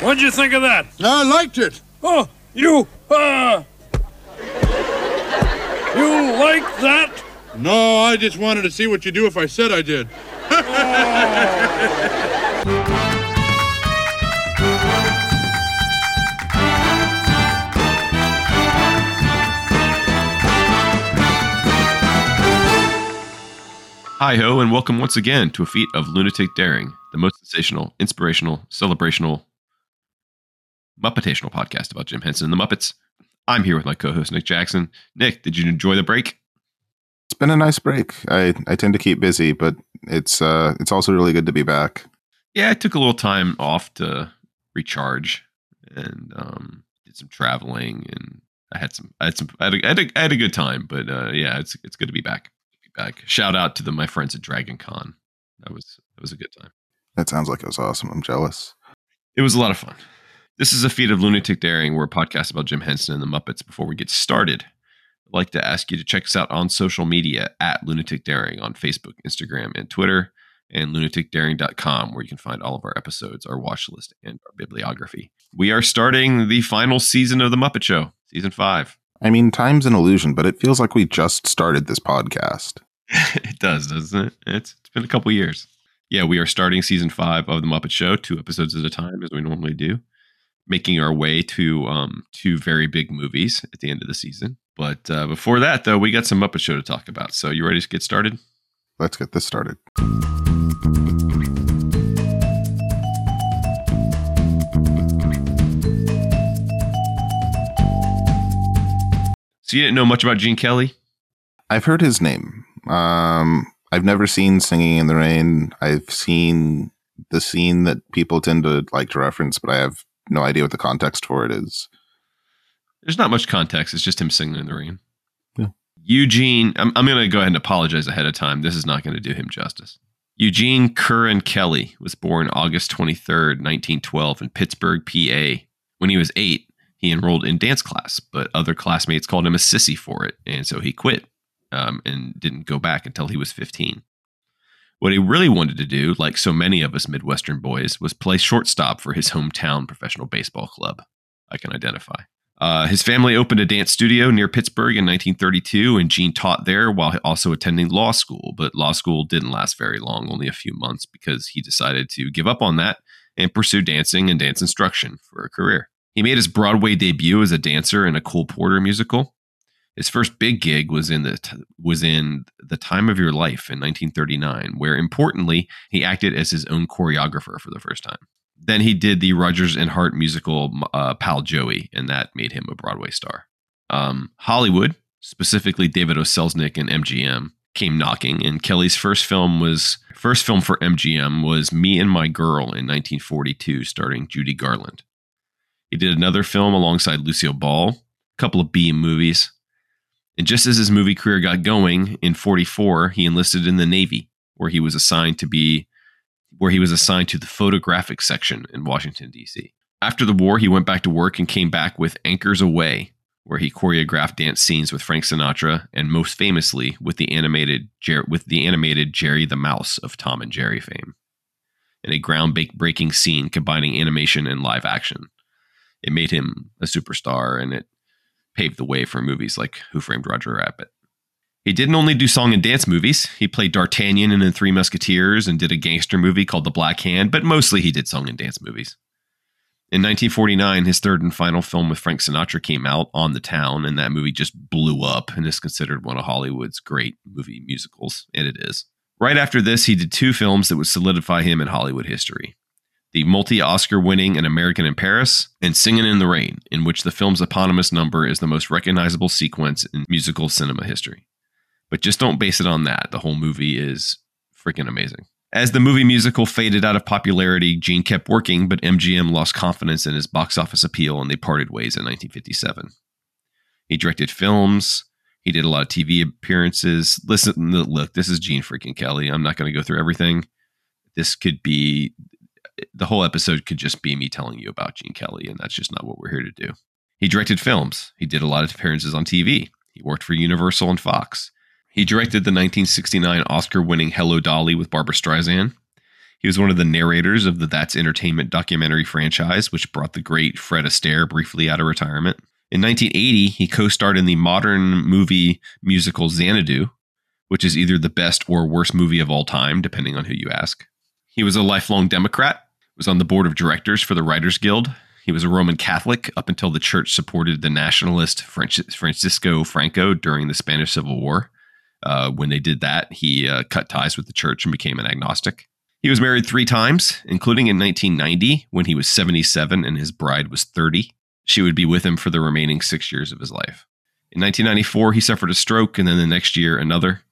What'd you think of that? I liked it. Oh, you, uh. You like that? No, I just wanted to see what you do if I said I did. Hi ho, and welcome once again to a feat of lunatic daring, the most sensational, inspirational, celebrational, Muppetational podcast about Jim Henson and the Muppets. I'm here with my co-host Nick Jackson. Nick, did you enjoy the break? It's been a nice break. I, I tend to keep busy, but it's uh it's also really good to be back. Yeah, I took a little time off to recharge and um, did some traveling, and I had some, I had some, I had a, I had a, I had a good time. But uh, yeah, it's it's good to be back. Be back. Shout out to the my friends at Dragon Con. That was that was a good time. That sounds like it was awesome. I'm jealous. It was a lot of fun. This is a feat of lunatic daring. We're a podcast about Jim Henson and the Muppets. Before we get started, I'd like to ask you to check us out on social media at Lunatic Daring on Facebook, Instagram, and Twitter, and lunaticdaring.com, where you can find all of our episodes, our watch list, and our bibliography. We are starting the final season of The Muppet Show, season five. I mean, time's an illusion, but it feels like we just started this podcast. it does, doesn't it? It's, it's been a couple years. Yeah, we are starting season five of The Muppet Show, two episodes at a time, as we normally do making our way to um, two very big movies at the end of the season. But uh, before that, though, we got some Muppet Show to talk about. So you ready to get started? Let's get this started. So you didn't know much about Gene Kelly? I've heard his name. Um, I've never seen Singing in the Rain. I've seen the scene that people tend to like to reference, but I have no idea what the context for it is. There's not much context. It's just him singing in the rain. Yeah. Eugene, I'm, I'm going to go ahead and apologize ahead of time. This is not going to do him justice. Eugene Curran Kelly was born August 23rd, 1912, in Pittsburgh, PA. When he was eight, he enrolled in dance class, but other classmates called him a sissy for it, and so he quit um, and didn't go back until he was 15. What he really wanted to do, like so many of us Midwestern boys, was play shortstop for his hometown professional baseball club. I can identify. Uh, his family opened a dance studio near Pittsburgh in 1932, and Gene taught there while also attending law school. But law school didn't last very long, only a few months, because he decided to give up on that and pursue dancing and dance instruction for a career. He made his Broadway debut as a dancer in a Cole Porter musical. His first big gig was in the was in The Time of Your Life in 1939, where importantly he acted as his own choreographer for the first time. Then he did the Rodgers and Hart musical uh, Pal Joey, and that made him a Broadway star. Um, Hollywood, specifically David O. Selznick and MGM, came knocking, and Kelly's first film was first film for MGM was Me and My Girl in 1942, starring Judy Garland. He did another film alongside Lucille Ball, a couple of B movies, and just as his movie career got going in 44, he enlisted in the Navy, where he was assigned to be where he was assigned to the photographic section in Washington D.C. After the war, he went back to work and came back with Anchors Aweigh, where he choreographed dance scenes with Frank Sinatra and most famously with the animated Jer- with the animated Jerry the Mouse of Tom and Jerry fame. In a groundbreaking scene combining animation and live action. It made him a superstar and it paved the way for movies like Who Framed Roger Rabbit. He didn't only do song and dance movies. He played D'Artagnan in The Three Musketeers and did a gangster movie called The Black Hand, but mostly he did song and dance movies. In 1949, his third and final film with Frank Sinatra came out, On the Town, and that movie just blew up and is considered one of Hollywood's great movie musicals, and it is. Right after this, he did two films that would solidify him in Hollywood history the multi Oscar winning An American in Paris, and Singin' in the Rain, in which the film's eponymous number is the most recognizable sequence in musical cinema history. But just don't base it on that. The whole movie is freaking amazing. As the movie musical faded out of popularity, Gene kept working, but MGM lost confidence in his box office appeal and they parted ways in 1957. He directed films. He did a lot of TV appearances. Listen, look, this is Gene freaking Kelly. I'm not going to go through everything. This could be the whole episode could just be me telling you about Gene Kelly, and that's just not what we're here to do. He directed films. He did a lot of appearances on TV. He worked for Universal and Fox. He directed the 1969 Oscar winning Hello Dolly with Barbra Streisand. He was one of the narrators of the That's Entertainment documentary franchise, which brought the great Fred Astaire briefly out of retirement. In 1980, he co starred in the modern movie musical Xanadu, which is either the best or worst movie of all time, depending on who you ask. He was a lifelong Democrat, was on the board of directors for the Writers Guild. He was a Roman Catholic up until the church supported the nationalist Francisco Franco during the Spanish Civil War. Uh, when they did that, he uh, cut ties with the church and became an agnostic. He was married three times, including in 1990 when he was 77 and his bride was 30. She would be with him for the remaining six years of his life. In 1994, he suffered a stroke, and then the next year, another.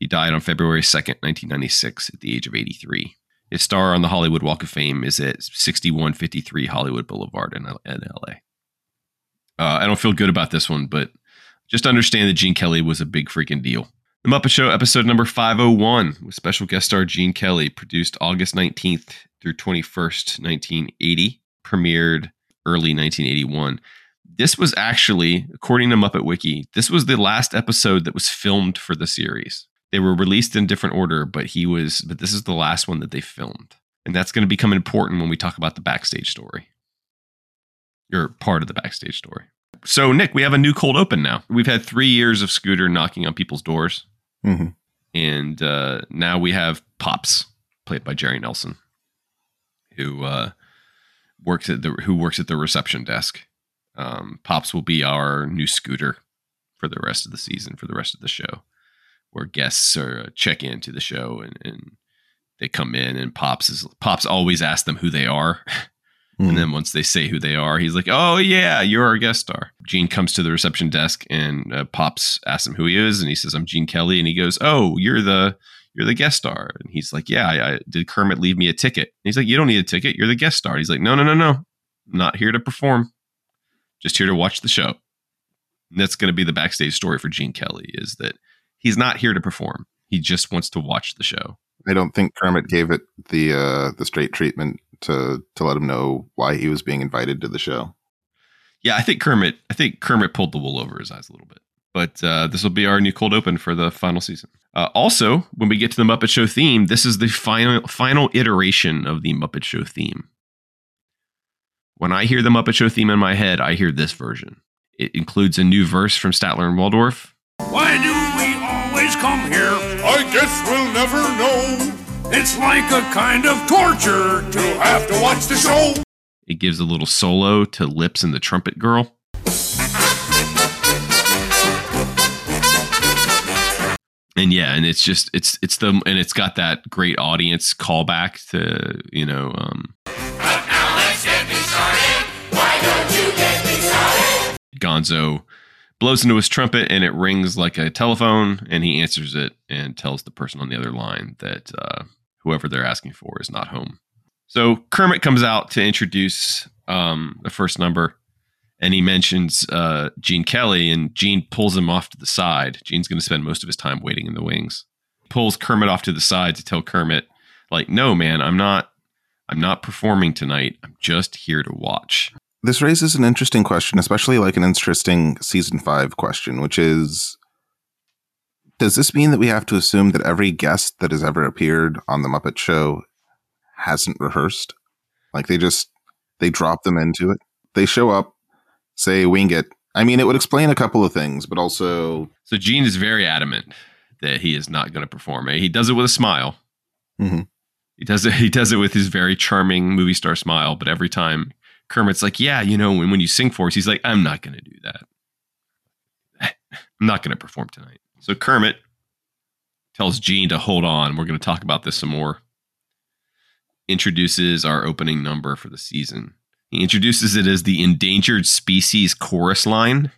He died on February 2nd, 1996, at the age of 83. His star on the Hollywood Walk of Fame is at 6153 Hollywood Boulevard in, in LA. Uh, I don't feel good about this one, but just understand that Gene Kelly was a big freaking deal. The Muppet Show, episode number 501, with special guest star Gene Kelly, produced August 19th through 21st, 1980, premiered early 1981. This was actually, according to Muppet Wiki, this was the last episode that was filmed for the series. They were released in different order, but he was, but this is the last one that they filmed. And that's going to become important when we talk about the backstage story. You're part of the backstage story. So, Nick, we have a new cold open now. We've had three years of Scooter knocking on people's doors. Mm-hmm. And uh, now we have Pops, played by Jerry Nelson, who uh, works at the who works at the reception desk. Um, Pops will be our new Scooter for the rest of the season, for the rest of the show, where guests are uh, check into the show and, and they come in, and Pops is Pops always asks them who they are. Mm-hmm. And then once they say who they are, he's like, "Oh yeah, you're our guest star." Gene comes to the reception desk, and uh, Pops asks him who he is, and he says, "I'm Gene Kelly," and he goes, "Oh, you're the you're the guest star," and he's like, "Yeah, I, I did Kermit leave me a ticket?" And he's like, "You don't need a ticket. You're the guest star." And he's like, "No, no, no, no, I'm not here to perform. Just here to watch the show." And that's going to be the backstage story for Gene Kelly is that he's not here to perform. He just wants to watch the show. I don't think Kermit gave it the uh, the straight treatment to to let him know why he was being invited to the show. Yeah, I think Kermit. I think Kermit pulled the wool over his eyes a little bit. But uh, this will be our new cold open for the final season. Uh, also, when we get to the Muppet Show theme, this is the final final iteration of the Muppet Show theme. When I hear the Muppet Show theme in my head, I hear this version. It includes a new verse from Statler and Waldorf. Why do we always come here? I guess we'll never know. It's like a kind of torture to have to watch the show. It gives a little solo to Lips and the Trumpet Girl. And yeah, and it's just it's it's the and it's got that great audience callback to you know um, Gonzo blows into his trumpet and it rings like a telephone and he answers it and tells the person on the other line that uh, whoever they're asking for is not home. So Kermit comes out to introduce um, the first number and he mentions uh, Gene Kelly and Gene pulls him off to the side. Gene's going to spend most of his time waiting in the wings. Pulls Kermit off to the side to tell Kermit like, "No, man, I'm not I'm not performing tonight. I'm just here to watch." This raises an interesting question, especially like an interesting season five question, which is Does this mean that we have to assume that every guest that has ever appeared on the Muppet Show hasn't rehearsed? Like they just they drop them into it. They show up, say wing it. I mean, it would explain a couple of things, but also So Gene is very adamant that he is not going to perform. He does it with a smile. Mhm. He does it. He does it with his very charming movie star smile. But every time Kermit's like, "Yeah, you know, when, when you sing for us," he's like, "I'm not going to do that. I'm not going to perform tonight." So Kermit tells Gene to hold on. We're going to talk about this some more. Introduces our opening number for the season. He introduces it as the endangered species chorus line,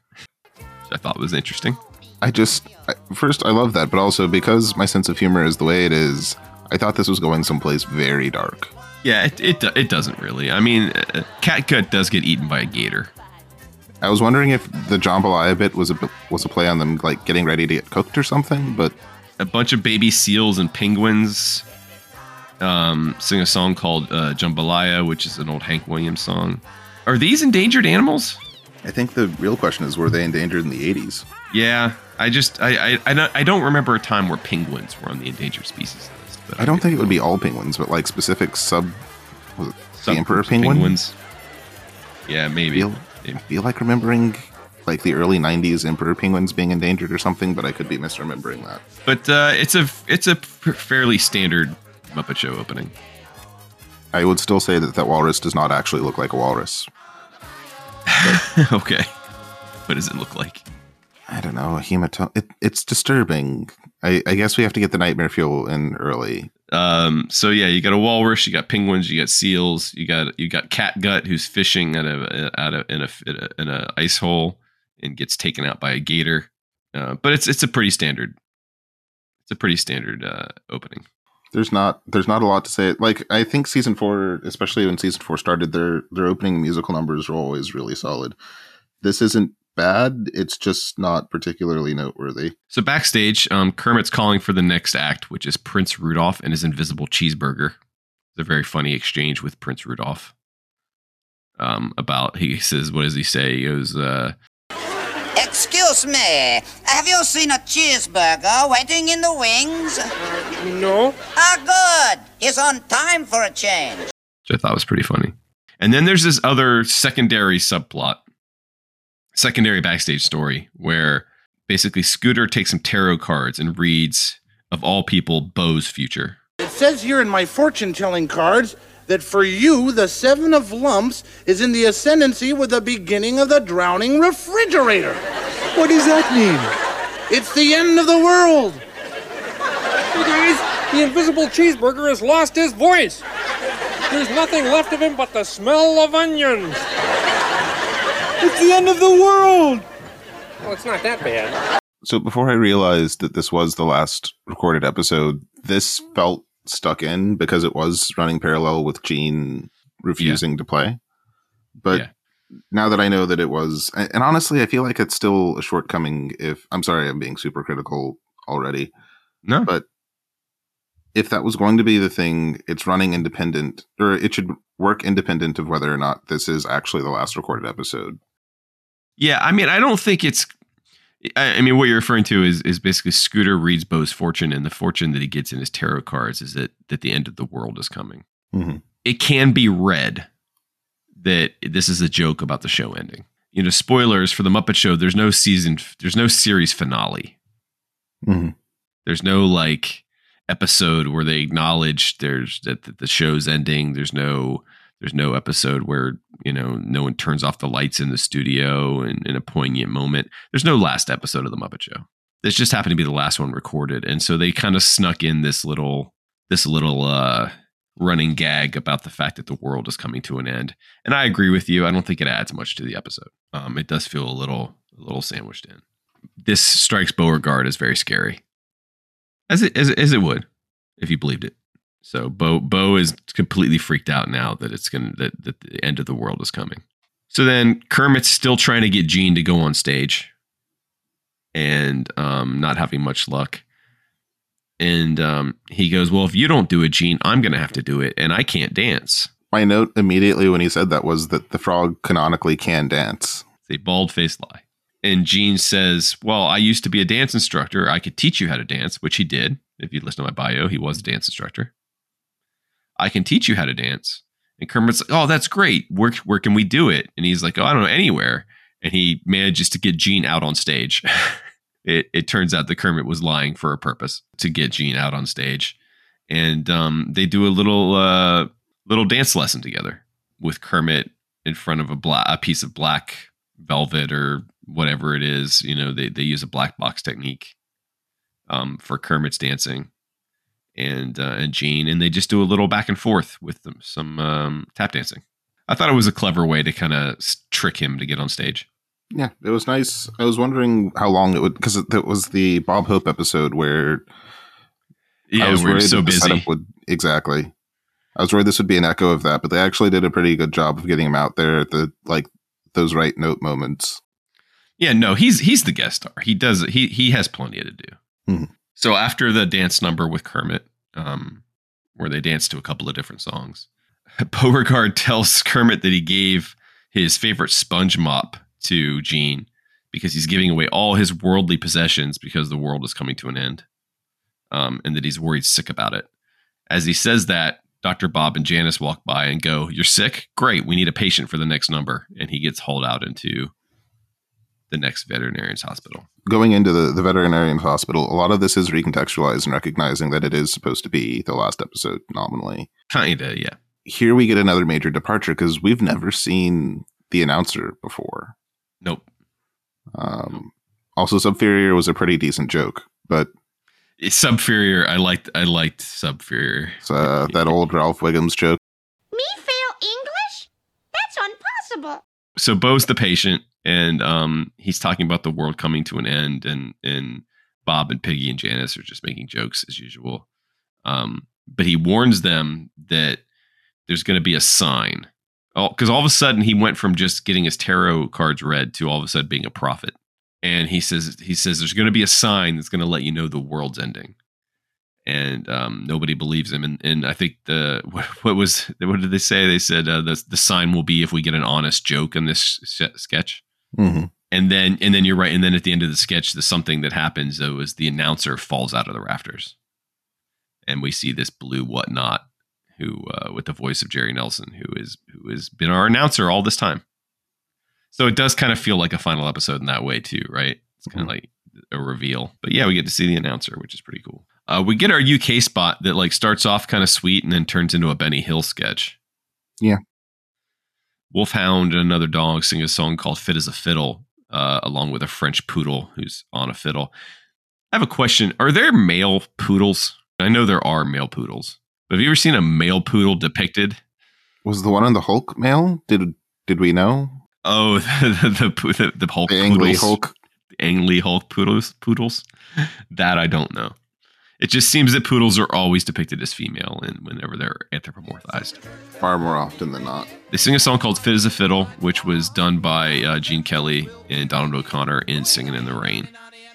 which I thought was interesting. I just I, first I love that, but also because my sense of humor is the way it is, I thought this was going someplace very dark. Yeah, it it, it doesn't really. I mean, uh, Catgut does get eaten by a gator. I was wondering if the jambalaya bit was a was a play on them like getting ready to get cooked or something, but A bunch of baby seals and penguins um, sing a song called uh, Jambalaya, which is an old Hank Williams song. Are these endangered animals? I think the real question is were they endangered in the 80s? Yeah, I just I I, I, don't, I don't remember a time where penguins were on the endangered species I don't think it would be all penguins, but like specific sub. Was it the emperor penguin? penguins. Yeah, maybe. Feel, I feel like remembering like the early '90s emperor penguins being endangered or something, but I could be misremembering that. But uh, it's a it's a fairly standard Muppet Show opening. I would still say that that walrus does not actually look like a walrus. okay. What does it look like? I don't know, a hematome. It, it's disturbing. I, I guess we have to get the nightmare fuel in early. Um, so yeah, you got a walrus, you got penguins, you got seals, you got you got catgut who's fishing at a out of in a in a, ice hole and gets taken out by a gator. Uh, but it's it's a pretty standard. It's a pretty standard uh, opening. There's not there's not a lot to say. Like I think season four, especially when season four started, their their opening musical numbers are always really solid. This isn't bad. It's just not particularly noteworthy. So backstage, um, Kermit's calling for the next act, which is Prince Rudolph and his invisible cheeseburger. It's a very funny exchange with Prince Rudolph. Um, about he says, what does he say? He goes, uh, Excuse me, have you seen a cheeseburger waiting in the wings? No. Ah, good. He's on time for a change. which I thought was pretty funny. And then there's this other secondary subplot, secondary backstage story where basically Scooter takes some tarot cards and reads, of all people, Bo's future. It says here in my fortune telling cards that for you, the seven of lumps is in the ascendancy with the beginning of the drowning refrigerator. What does that mean? It's the end of the world. You guys, the invisible cheeseburger has lost his voice. There's nothing left of him but the smell of onions. It's the end of the world. Well, it's not that bad. So before I realized that this was the last recorded episode, this felt stuck in because it was running parallel with Gene refusing to play. But Yeah. now that I know that it was, and and honestly, I feel like it's still a shortcoming. If I'm sorry, I'm being super critical already. No, But if that was going to be the thing, it's running independent, or it should work independent of whether or not this is actually the last recorded episode. Yeah, I mean, I don't think it's. I mean, what you're referring to is is basically Scooter reads Bo's fortune, and the fortune that he gets in his tarot cards is that that the end of the world is coming. Mhm. It can be read that this is a joke about the show ending. You know, spoilers for the Muppet Show. There's no season. There's no series finale. Mhm. There's no like episode where they acknowledge there's that the show's ending. There's no there's no episode where you know no one turns off the lights in the studio in, in a poignant moment. There's no last episode of the Muppet Show. This just happened to be the last one recorded, and so they kind of snuck in this little this little uh, running gag about the fact that the world is coming to an end. And I agree with you. I don't think it adds much to the episode. Um, it does feel a little a little sandwiched in. This strikes Beauregard as very scary, as it as, as it would if you believed it. So Bo Bo is completely freaked out now that it's gonna that, that the end of the world is coming. So then Kermit's still trying to get Gene to go on stage, and um, not having much luck. And um, he goes, "Well, if you don't do it, Gene, I'm gonna have to do it, and I can't dance." My note immediately when he said that was that the frog canonically can dance. It's a bald faced lie. And Gene says, Well, I used to be a dance instructor. I could teach you how to dance, which he did. If you listen to my bio, he was a dance instructor. I can teach you how to dance. And Kermit's like, Oh, that's great. Where, where can we do it? And he's like, Oh, I don't know, anywhere. And he manages to get Gene out on stage. it, it turns out that Kermit was lying for a purpose to get Gene out on stage. And um, they do a little uh, little dance lesson together with Kermit in front of a, bla- a piece of black velvet or whatever it is. You know, they, they use a black box technique um, for Kermit's dancing and uh, and Gene, and they just do a little back and forth with them, some um, tap dancing. I thought it was a clever way to kind of trick him to get on stage. Yeah, it was nice. I was wondering how long it would because it, it was the Bob Hope episode where I Yeah, was we're worried so that the busy. setup would exactly. I was worried this would be an echo of that, but they actually did a pretty good job of getting him out there at the like those right note moments. Yeah, no, he's he's the guest star. He does he he has plenty to do. Mhm. So after the dance number with Kermit, um, where they dance to a couple of different songs, Beauregard tells Kermit that he gave his favorite sponge mop to Gene because he's giving away all his worldly possessions because the world is coming to an end, um, and that he's worried sick about it. As he says that, Dr. Bob and Janice walk by and go, You're sick? Great. We need a patient for the next number. And he gets hauled out into the next veterinarian's hospital. Going into the, the veterinarian hospital, a lot of this is recontextualized and recognizing that it is supposed to be the last episode nominally. Kinda, yeah. Here we get another major departure because we've never seen the announcer before. Nope. Um, also, Subferior was a pretty decent joke, but Subferior, I liked I liked Subferior. it's, uh, that old Ralph Wiggums joke. Me fail English? That's impossible. so Bo's the patient, and um, he's talking about the world coming to an end, and and Bob and Piggy and Janice are just making jokes as usual. Um, but he warns them that there's going to be a sign, because all of a sudden he went from just getting his tarot cards read to all of a sudden being a prophet, and he says he says there's going to be a sign that's going to let you know the world's ending. And um, nobody believes him, and, and I think the what, what was what did they say? They said uh, the the sign will be if we get an honest joke in this sketch hmm and then and then you're right. And then at the end of the sketch the something that happens though is the announcer falls out of the rafters. And we see this blue whatnot who uh, with the voice of jerry nelson who is who has been our announcer all this time. So it does kind of feel like a final episode in that way too right? It's kind of like a reveal. But yeah we get to see the announcer which is pretty cool. Uh, we get our uk spot that like starts off kind of sweet and then turns into a benny hill sketch. Yeah. Wolfhound and another dog sing a song called fit as a fiddle uh, along with a French poodle who's on a fiddle. I have a question. Are there male poodles? I know there are male poodles. But have you ever seen a male poodle depicted? Was the one in the Hulk male? Did did we know Oh, the the the, the, Hulk the poodles, Hulk? the angry Hulk poodles. Poodles. That I don't know. It just seems that poodles are always depicted as female, and whenever they're anthropomorphized. Far more often than not. They sing a song called "Fit as a Fiddle," which was done by uh, Gene Kelly and Donald O'Connor in "Singing in the Rain,"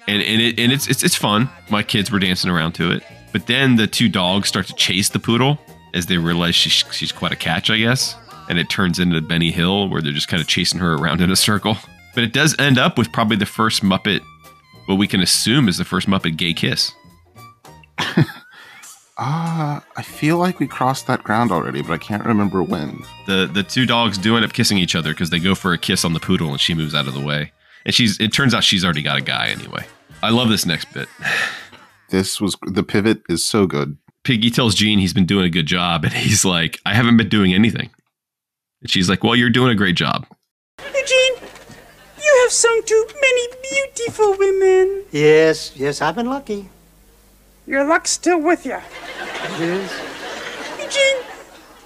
and and it and it's it's it's fun. My kids were dancing around to it, but then the two dogs start to chase the poodle as they realize she's she's quite a catch, I guess, and it turns into Benny Hill where they're just kind of chasing her around in a circle. But it does end up with probably the first Muppet, what we can assume is the first Muppet gay kiss. Ah, I feel like we crossed that ground already, but I can't remember when. the the two dogs do end up kissing each other because they go for a kiss on the poodle and she moves out of the way and she's it turns out she's already got a guy anyway i love this next bit This was the pivot is so good. piggy tells gene he's been doing a good job and he's like i haven't been doing anything and she's like well you're doing a great job Eugene, you have sung to many beautiful women. Yes, yes, I've been lucky. Your luck's still with you. It is. Eugene,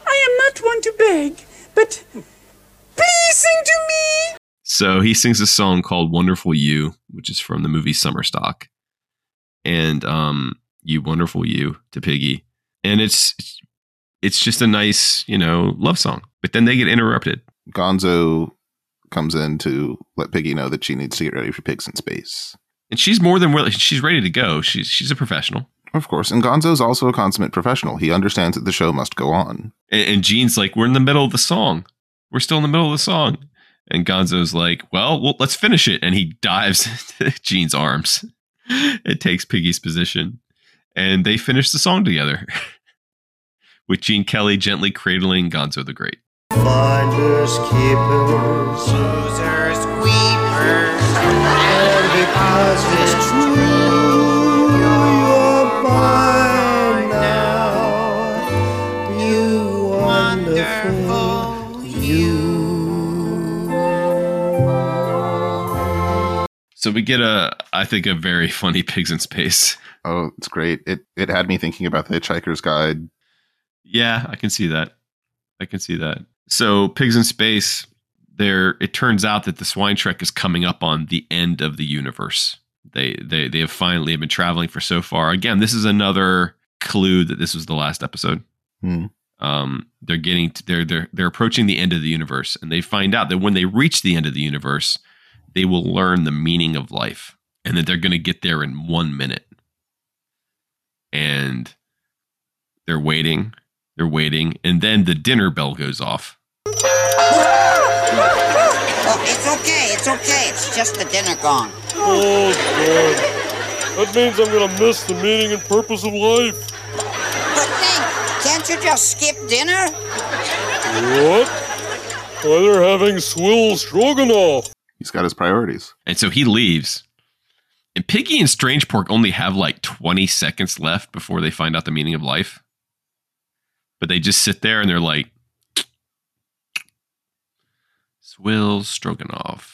I am not one to beg, but please sing to me. so he sings a song called wonderful you which is from the movie summer stock and um you wonderful you to piggy and it's it's just a nice you know love song but then they get interrupted Gonzo comes in to let Piggy know that she needs to get ready for Pigs in Space. And she's more than willing. She's ready to go. She's she's a professional. Of course, and Gonzo's also a consummate professional. He understands that the show must go on. And, and Gene's like, "We're in the middle of the song. We're still in the middle of the song." And Gonzo's like, "Well, well let's finish it." And he dives into Gene's arms. It takes Piggy's position, and they finish the song together, with Gene Kelly gently cradling Gonzo the Great. Finders, keepers, Losers, weepers. and because it's true, you're mine now. You wonderful, you. So we get a, I think, a very funny Pigs in Space. Oh, it's great. It it had me thinking about the Hitchhiker's Guide. Yeah, I can see that. I can see that. So, Pigs in Space, there it turns out that the swine trek is coming up on the end of the universe. They they they have finally been traveling for so far. Again, this is another clue that this was the last episode. Hmm. Um, they're getting to, they're they're they're approaching the end of the universe, and they find out that when they reach the end of the universe, they will learn the meaning of life, and that they're going to get there in one minute. And they're waiting, they're waiting, and then the dinner bell goes off. Oh, it's okay, it's okay. It's just the dinner gong. Oh, God. That means I'm gonna miss the meaning and purpose of life. But think, Can't you just skip dinner? What? Why, they're having swill stroganoff. He's got his priorities. And so he leaves. And Piggy and Strangepork only have like 20 seconds left before they find out the meaning of life. But they just sit there and they're like, Swill Stroganoff.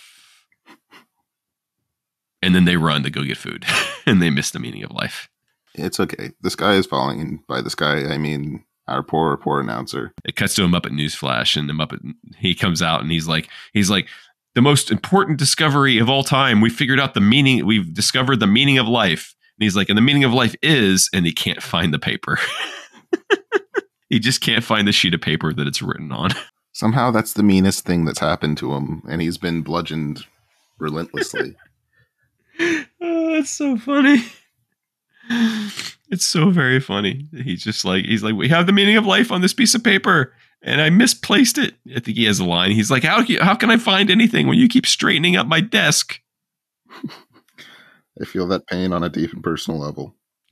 And then they run to go get food and they miss the meaning of life. It's okay. The sky is falling, and by the sky, I mean our poor, poor announcer. It cuts to a Muppet Newsflash, and the Muppet he comes out and he's like, he's like, the most important discovery of all time. We figured out the meaning. We've discovered the meaning of life. And he's like, and the meaning of life is, and he can't find the paper. he just can't find the sheet of paper that it's written on. Somehow, that's the meanest thing that's happened to him, and he's been bludgeoned relentlessly. oh, that's so funny. It's so very funny. He's just like he's like we have the meaning of life on this piece of paper, and I misplaced it. I think he has a line. He's like, how how can I find anything when you keep straightening up my desk? I feel that pain on a deep and personal level.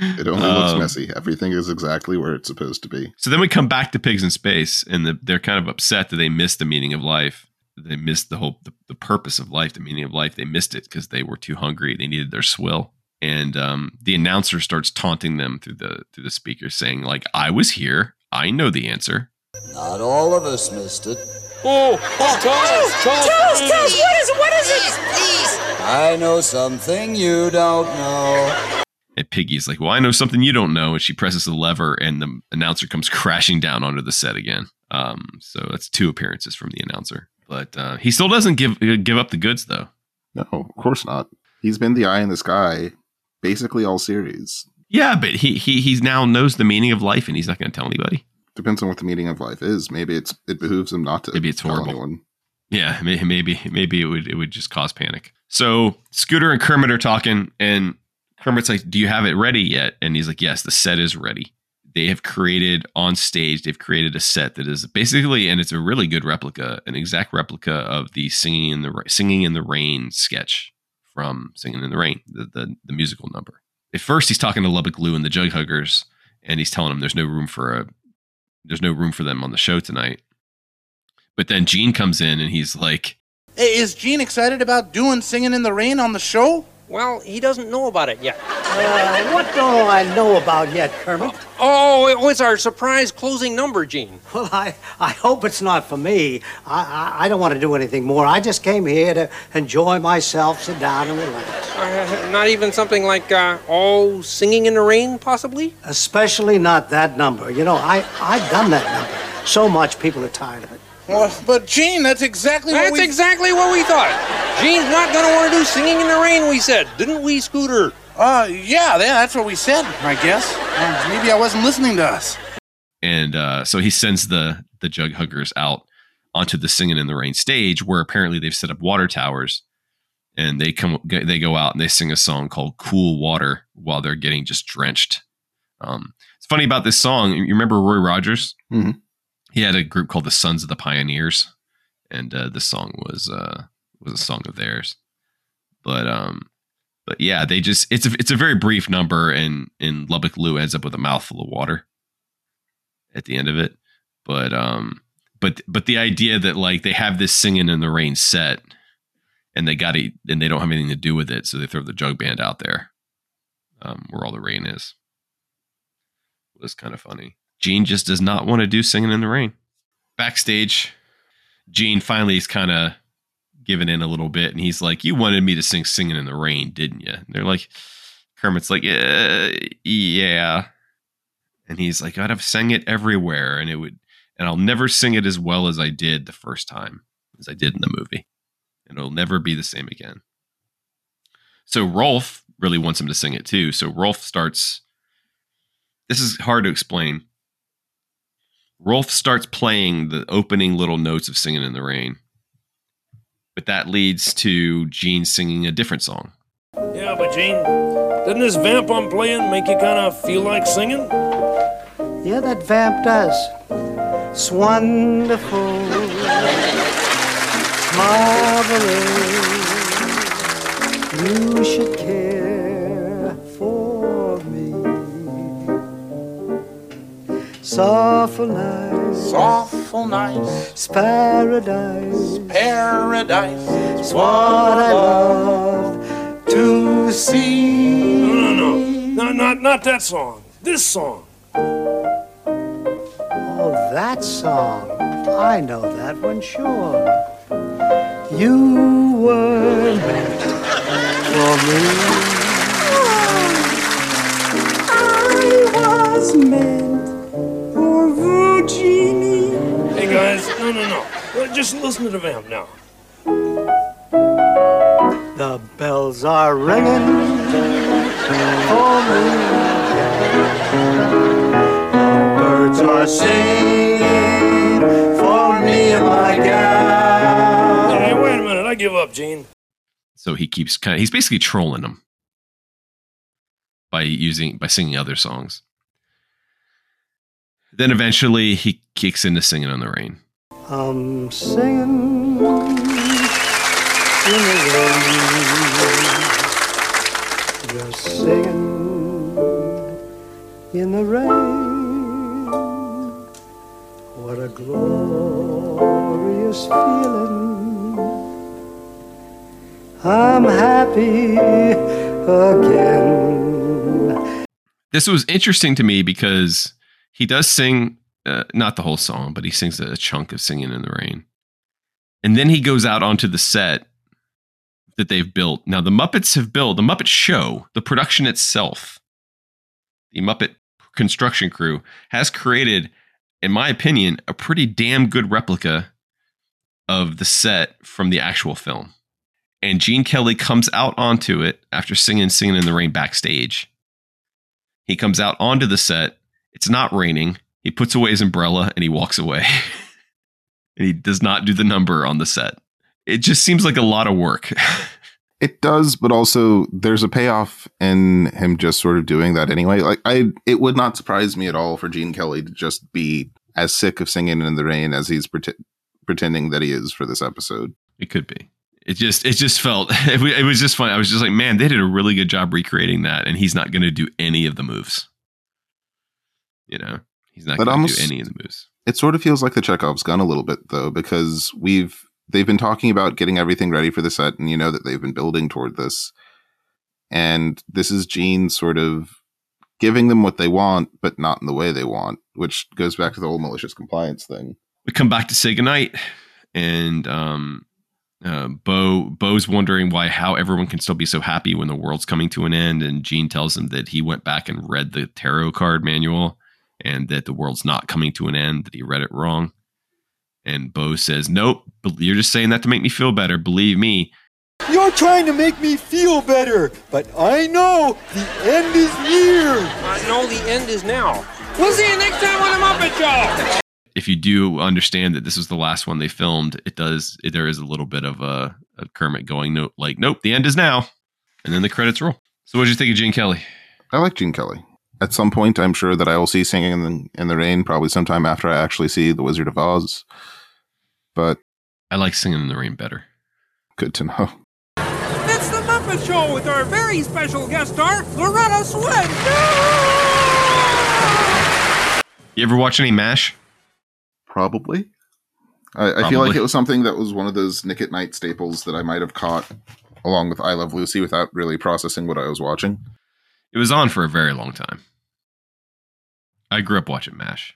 It only looks Um, messy. Everything is exactly where it's supposed to be. So then we come back to pigs in space, and the, they're kind of upset that they missed the meaning of life. They missed the whole the, the purpose of life, the meaning of life. They missed it because they were too hungry. They needed their swill. And um, the announcer starts taunting them through the through the speaker, saying like, "I was here. I know the answer." Not all of us missed it. Oh, oh tell us, tell us, Tell us, tell us, what is it? What is it? Please, please. I know something you don't know. And Piggy's like, "Well, I know something you don't know." And she presses the lever, and the announcer comes crashing down onto the set again. Um, so that's two appearances from the announcer. But uh, he still doesn't give give up the goods, though. No, of course not. He's been the eye in the sky basically all series. Yeah, but he he he now knows the meaning of life, and he's not going to tell anybody. Depends on what the meaning of life is. Maybe it's it behooves him not to. Maybe it's horrible. anyone. Yeah, may- maybe maybe it would it would just cause panic. So Scooter and Kermit are talking, and Kermit's like, "Do you have it ready yet?" And he's like, "Yes, the set is ready. They have created on stage. They've created a set that is basically, and it's a really good replica, an exact replica of the singing in the singing in the rain sketch from Singing in the Rain, the the, the musical number. At first, he's talking to Lubbock Lou and the Jug Huggers, and he's telling them there's no room for a there's no room for them on the show tonight. But then Gene comes in and he's like, Hey, is Gene excited about doing Singing in the Rain on the show? Well, he doesn't know about it yet. Uh, what don't I know about yet, Kermit? Oh, it was our surprise closing number, Gene. Well, I, I hope it's not for me. I, I, I don't want to do anything more. I just came here to enjoy myself, sit down and relax. Uh, not even something like, uh, oh, singing in the rain, possibly? Especially not that number. You know, I, I've done that number. So much people are tired of it. Well, but Gene, that's exactly what That's we... exactly what we thought. Gene's not gonna want to do singing in the rain, we said. Didn't we, Scooter? Uh, yeah, yeah, that's what we said, I guess. Uh, maybe I wasn't listening to us. and uh, so he sends the the Jug Huggers out onto the Singing in the Rain stage, where apparently they've set up water towers, and they come they go out and they sing a song called "Cool Water" while they're getting just drenched. Um, it's funny about this song. You remember Roy Rogers? Mhm. He had a group called the Sons of the Pioneers, and uh, this song was uh, was a song of theirs. But um, but yeah, they just it's a it's a very brief number, and and Lubbock Lou ends up with a mouthful of water at the end of it. But um, but but the idea that like they have this singing in the rain set, and they got it, and they don't have anything to do with it, so they throw the jug band out there, um, where all the rain is. Was kind of funny. Gene just does not want to do singing in the rain. Backstage, Gene finally is kind of giving in a little bit, and he's like, "You wanted me to sing singing in the rain, didn't you?" And they're like, Kermit's like, "Yeah, yeah." And he's like, I'd have sang it everywhere, and it would, and I'll never sing it as well as I did the first time, as I did in the movie, and it'll never be the same again. So Rolf really wants him to sing it too. So Rolf starts. This is hard to explain. Rolf starts playing the opening little notes of "Singing in the Rain," but that leads to Gene singing a different song. Yeah, but Gene, doesn't this vamp I'm playing make you kind of feel like singing? Yeah, that vamp does. It's wonderful. Marvelous. You should Soft night, Awful nice. it's paradise. Paradise. It's what I love to see. No, no, no. Not, not, not that song. This song. Oh, that song. I know that one, sure. You were meant for me. I was meant No, no, no. Just listen to the vamp now. The bells are ringing for me. The birds are singing for me and my gal. Hey, wait a minute. I give up, Gene. So he keeps kind of he's basically trolling them by using by singing other songs. Then eventually he kicks into singing on the rain. I'm singing in the rain. Just singing in the rain. What a glorious feeling. I'm happy again. This was interesting to me because he does sing uh, not the whole song, but he sings a chunk of singing in the rain. And then he goes out onto the set that they've built. Now the Muppets have built the Muppet show, the production itself. The Muppet construction crew has created in my opinion a pretty damn good replica of the set from the actual film. And Gene Kelly comes out onto it after singing Singing in the Rain backstage. He comes out onto the set. It's not raining. He puts away his umbrella and he walks away. and he does not do the number on the set. It just seems like a lot of work. It does, but also there's a payoff in him just sort of doing that anyway. Like I, it would not surprise me at all for Gene Kelly to just be as sick of singing in the rain as he's prete- pretending that he is for this episode. It could be. It just it just felt it, it was just fun. I was just like, man, they did a really good job recreating that, and he's not going to do any of the moves. You know, he's not going to do any of the moves. It sort of feels like the Chekhov's gun a little bit though, because we've they've been talking about getting everything ready for the set, and you know that they've been building toward this. And this is Gene sort of giving them what they want, but not in the way they want, which goes back to the whole malicious compliance thing. We come back to say goodnight, and um, uh, Bo Bo's wondering why how everyone can still be so happy when the world's coming to an end, and Gene tells him that he went back and read the tarot card manual, and that the world's not coming to an end, that he read it wrong. And Bo says, "Nope, you're just saying that to make me feel better. Believe me, You're trying to make me feel better, but I know the end is near. I know the end is now. We'll see you next time on the Muppet Show. if you do understand that this was the last one they filmed, it does. It, there is a little bit of a, a Kermit going, nope, like, nope, the end is now, and then the credits roll. So, what did you think of Gene Kelly? I like Gene Kelly. At some point, I'm sure that I will see Singing in the, in the Rain, probably sometime after I actually see The Wizard of Oz. But I like Singing in the Rain better. good to know. It's the Muppet Show with our very special guest star, Loretta Swit. You ever watch any MASH? Probably. I, I feel like it was something that was one of those Nick at Night staples that I might have caught along with I Love Lucy without really processing what I was watching. It was on for a very long time. I grew up watching MASH.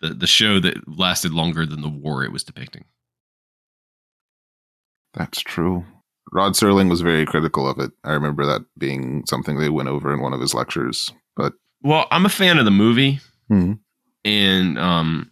The the show that lasted longer than the war it was depicting. That's true. Rod Serling was very critical of it. I remember that being something they went over in one of his lectures. But Well, I'm a fan of the movie, Mhm. and um,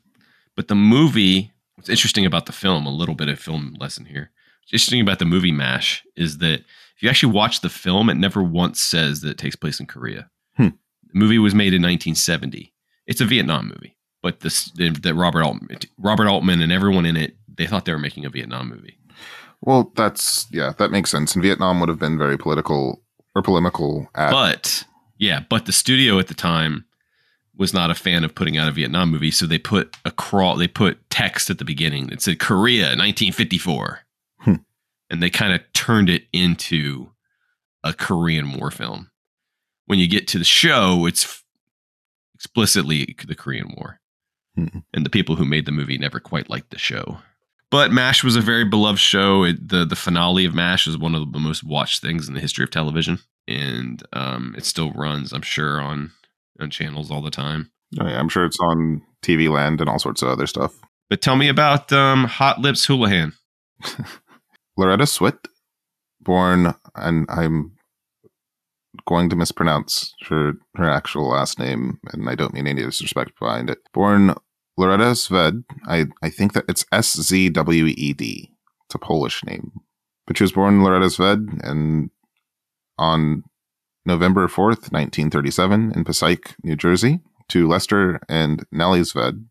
but the movie. What's interesting about the film? A little bit of film lesson here. What's interesting about the movie MASH is that if you actually watch the film, it never once says that it takes place in Korea. Hmm. The movie was made in 1970. It's a Vietnam movie, but this that Robert Altman, Robert Altman, and everyone in it, they thought they were making a Vietnam movie. well, that's yeah, that makes sense. And Vietnam would have been very political or polemical at But yeah, but the studio at the time was not a fan of putting out a Vietnam movie, so they put a crawl. They put text at the beginning that said Korea 1954, Hmm. And they kind of turned it into a Korean War film. When you get to the show, it's explicitly the Korean War. Hmm. And the people who made the movie never quite liked the show. But MASH was a very beloved show. It, the the finale of MASH is one of the most watched things in the history of television, and um, it still runs, I'm sure, on on channels all the time. Oh, yeah, I'm sure it's on TV Land and all sorts of other stuff. But tell me about um, Hot Lips Houlihan. Loretta Swit, born, and I'm going to mispronounce her her actual last name, and I don't mean any disrespect behind it. Born Loretta Sved, I, I think that it's S Z W E D. It's a Polish name. But she was born Loretta Sved and on November 4th, 1937, in Passaic, New Jersey, to Lester and Nellie Sved,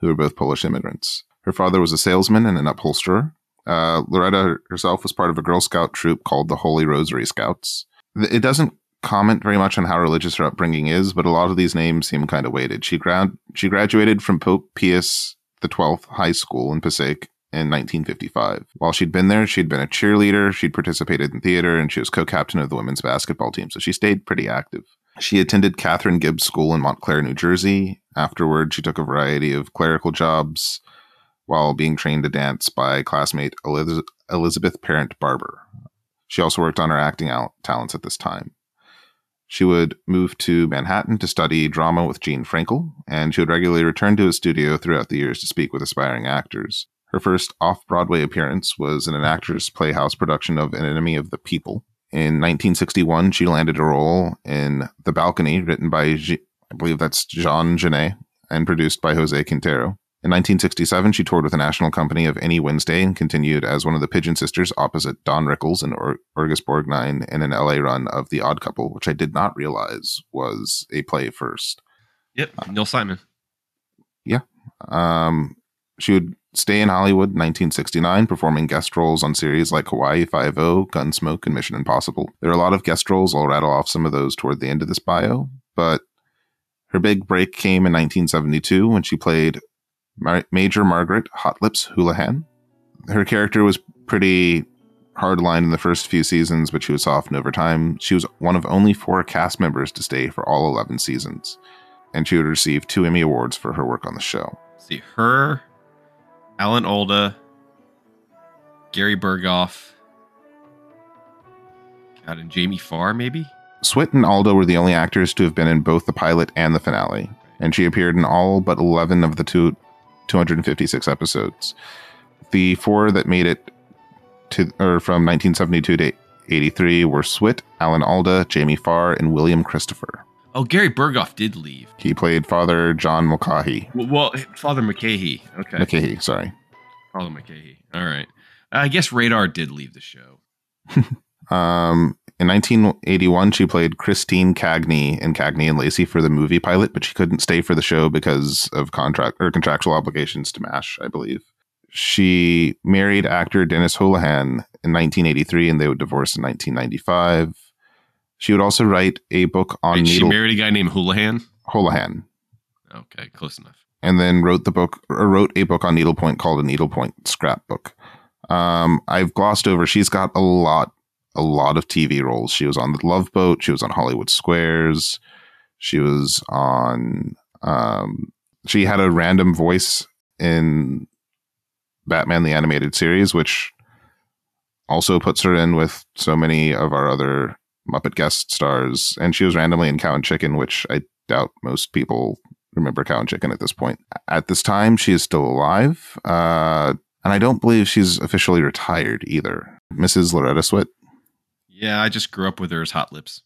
who were both Polish immigrants. Her father was a salesman and an upholsterer. Uh, Loretta herself was part of a Girl Scout troop called the Holy Rosary Scouts. It doesn't comment very much on how religious her upbringing is, but a lot of these names seem kind of weighted. She grad- she graduated from Pope Pius XII High School in Passaic in 1955. While she'd been there, she'd been a cheerleader, she'd participated in theater, and she was co-captain of the women's basketball team, so she stayed pretty active. She attended Katharine Gibbs School in Montclair, New Jersey. Afterward, she took a variety of clerical jobs while being trained to dance by classmate Eliz- Elizabeth Parent Barber. She also worked on her acting out- talents at this time. She would move to Manhattan to study drama with Gene Frankel, and she would regularly return to his studio throughout the years to speak with aspiring actors. Her first off Broadway appearance was in an Actors Playhouse production of An Enemy of the People. In 1961, she landed a role in The Balcony, written by, I believe that's Jean Genet, and produced by Jose Quintero. In 1967, she toured with the national company of Any Wednesday and continued as one of the Pigeon Sisters opposite Don Rickles and or- Orgus Borgnine in an LA run of The Odd Couple, which I did not realize was a play first. Yep, Neil Simon. Yeah. Um, she would stay in Hollywood in 1969, performing guest roles on series like Hawaii Five-O, Gunsmoke, and Mission Impossible. There are a lot of guest roles. I'll rattle off some of those toward the end of this bio, but her big break came in 1972 when she played Mar- Major Margaret Hot Lips Houlihan. Her character was pretty hardline in the first few seasons, but she was softened over time. She was one of only four cast members to stay for all 11 seasons, and she would receive two Emmy Awards for her work on the show. See her, Alan Alda, Gary Burghoff, God, and Jamie Farr, maybe? Swit and Alda were the only actors to have been in both the pilot and the finale, and she appeared in all but 11 of the two, 256 episodes. The four that made it to or from 1972 to 83 were Swit, Alan Alda, Jamie Farr, and William Christopher. Oh, Gary Burghoff did leave. He played Father John Mulcahy. Well, well Father McCahey. Okay. McCahey, sorry. Father McCahey. All right. I guess Radar did leave the show. Um, in 1981, she played Christine Cagney in Cagney and Lacey for the movie pilot, but she couldn't stay for the show because of contract or contractual obligations to MASH, I believe. She married actor Dennis Houlihan in 1983, and they would divorce in 1995. She would also write a book on Wait, she married a guy named Houlihan? Houlihan, Okay, close enough. and then wrote the book or wrote a book on needlepoint called a needlepoint scrapbook. Um, I've glossed over. She's got a lot, a lot of TV roles. She was on the Love Boat. She was on Hollywood Squares. She was on. Um, she had a random voice in Batman the Animated Series, which also puts her in with so many of our other Muppet guest stars. And she was randomly in Cow and Chicken, which I doubt most people remember Cow and Chicken at this point. At this time, she is still alive. Uh, and I don't believe she's officially retired either. Mrs. Loretta Swit. Yeah, I just grew up with her as Hot Lips.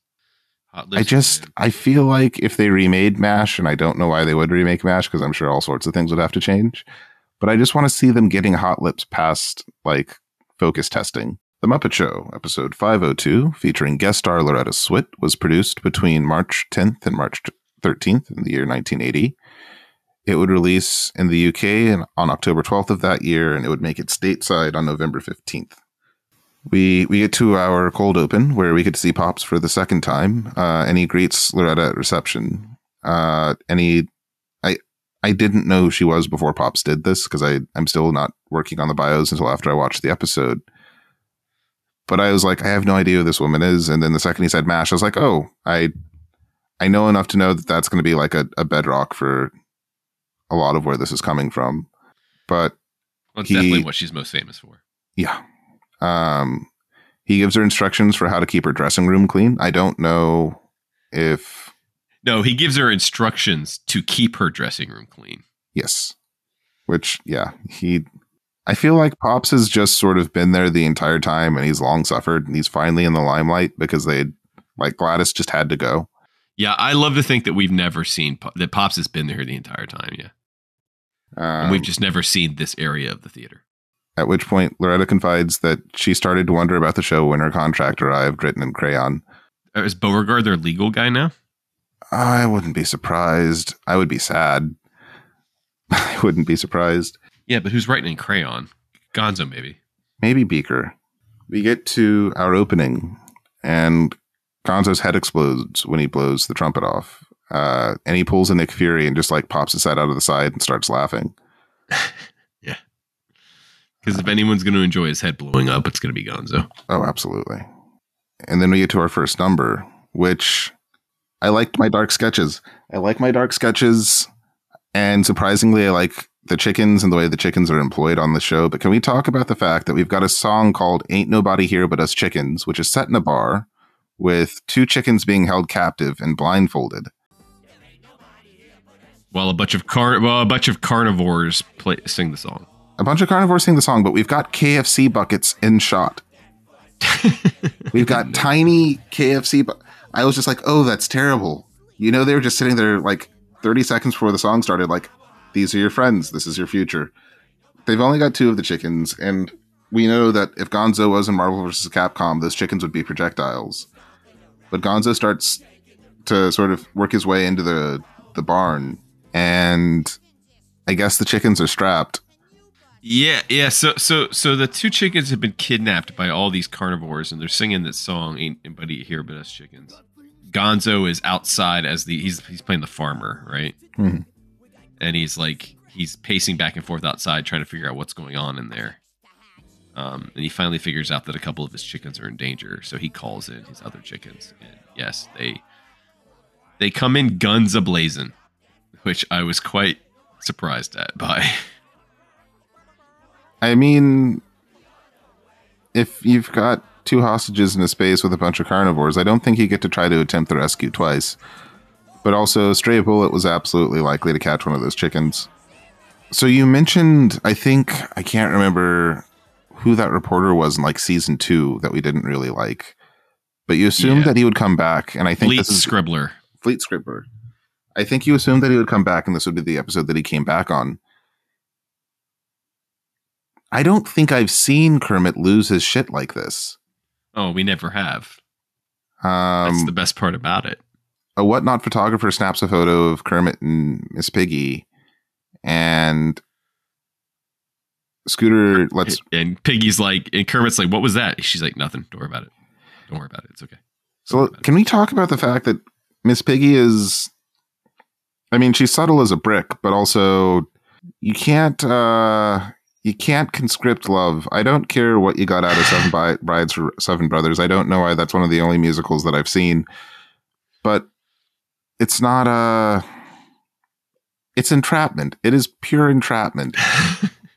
Hot Lips. I just I feel like if they remade MASH, and I don't know why they would remake MASH because I'm sure all sorts of things would have to change. But I just want to see them getting Hot Lips past like focus testing. The Muppet Show, episode 502, featuring guest star Loretta Swit, was produced between March 10th and March 13th in the year 1980. It would release in the UK on October 12th of that year, and it would make it stateside on November 15th. We we get to our cold open where we get to see Pops for the second time, uh, and he greets Loretta at reception. Uh, and he, I I didn't know who she was before Pops did this because I I'm still not working on the bios until after I watched the episode. But I was like, I have no idea who this woman is. And then the second he said Mash, I was like, oh, I I know enough to know that that's going to be like a, a bedrock for a lot of where this is coming from. But That's he- definitely what she's most famous for. yeah, um, he gives her instructions for how to keep her dressing room clean. I don't know if No, he gives her instructions to keep her dressing room clean. yes, which yeah, he. I feel like Pops has just sort of been there the entire time, and he's long suffered, and he's finally in the limelight because they like Gladys just had to go. Yeah, I love to think that we've never seen that Pops has been there the entire time. Yeah, and Um, we've just never seen this area of the theater. At which point, Loretta confides that she started to wonder about the show when her contract arrived, written in crayon. Uh, Is Beauregard their legal guy now? I wouldn't be surprised. I would be sad. I wouldn't be surprised. Yeah, but who's writing in crayon? Gonzo, maybe. Maybe Beaker. We get to our opening, and Gonzo's head explodes when he blows the trumpet off. Uh, and he pulls a Nick Fury and just like pops his head out of the side and starts laughing. Because if anyone's going to enjoy his head blowing up, it's going to be Gonzo. Oh, absolutely. And then we get to our first number, which I liked my dark sketches. I like my dark sketches. And surprisingly, I like the chickens and the way the chickens are employed on the show. But can we talk about the fact that we've got a song called Ain't Nobody Here But Us Chickens, which is set in a bar with two chickens being held captive and blindfolded. While a bunch of car, well, a bunch of carnivores play sing the song. A bunch of carnivores sing the song, but we've got KFC buckets in shot. we've got tiny KFC. Bu- I was just like, oh, that's terrible. You know, they were just sitting there like 30 seconds before the song started, like, these are your friends. This is your future. They've only got two of the chickens, and we know that if Gonzo was in Marvel vs. Capcom, those chickens would be projectiles. But Gonzo starts to sort of work his way into the, the barn, and I guess the chickens are strapped. Yeah, yeah. So, so, so the two chickens have been kidnapped by all these carnivores, and they're singing this song. Ain't anybody here but us chickens. Gonzo is outside as the he's he's playing the farmer, right? Mhm. And he's like he's pacing back and forth outside, trying to figure out what's going on in there. Um, and he finally figures out that a couple of his chickens are in danger, so he calls in his other chickens. And yes, they they come in guns ablazing, which I was quite surprised at by. I mean, if you've got two hostages in a space with a bunch of carnivores, I don't think you get to try to attempt the rescue twice. But also, Stray Bullet was absolutely likely to catch one of those chickens. So you mentioned, I think, I can't remember who that reporter was in like season two that we didn't really like. But you assumed Yeah. that he would come back, and I think Fleet this is Scribbler. Fleet Scribbler. I think you assumed that he would come back, and this would be the episode that he came back on. I don't think I've seen Kermit lose his shit like this. Oh, we never have. Um, That's the best part about it. a whatnot photographer snaps a photo of Kermit and Miss Piggy, and Scooter lets. And Piggy's like, and Kermit's like, "What was that?" She's like, "Nothing. Don't worry about it. Don't worry about it. It's okay." So, can we talk about the fact that Miss Piggy is? I mean, she's subtle as a brick, but also you can't. uh you can't conscript love. I don't care what you got out of Seven Bi- Brides for Seven Brothers. I don't know why that's one of the only musicals that I've seen, but it's not a. It's entrapment. It is pure entrapment.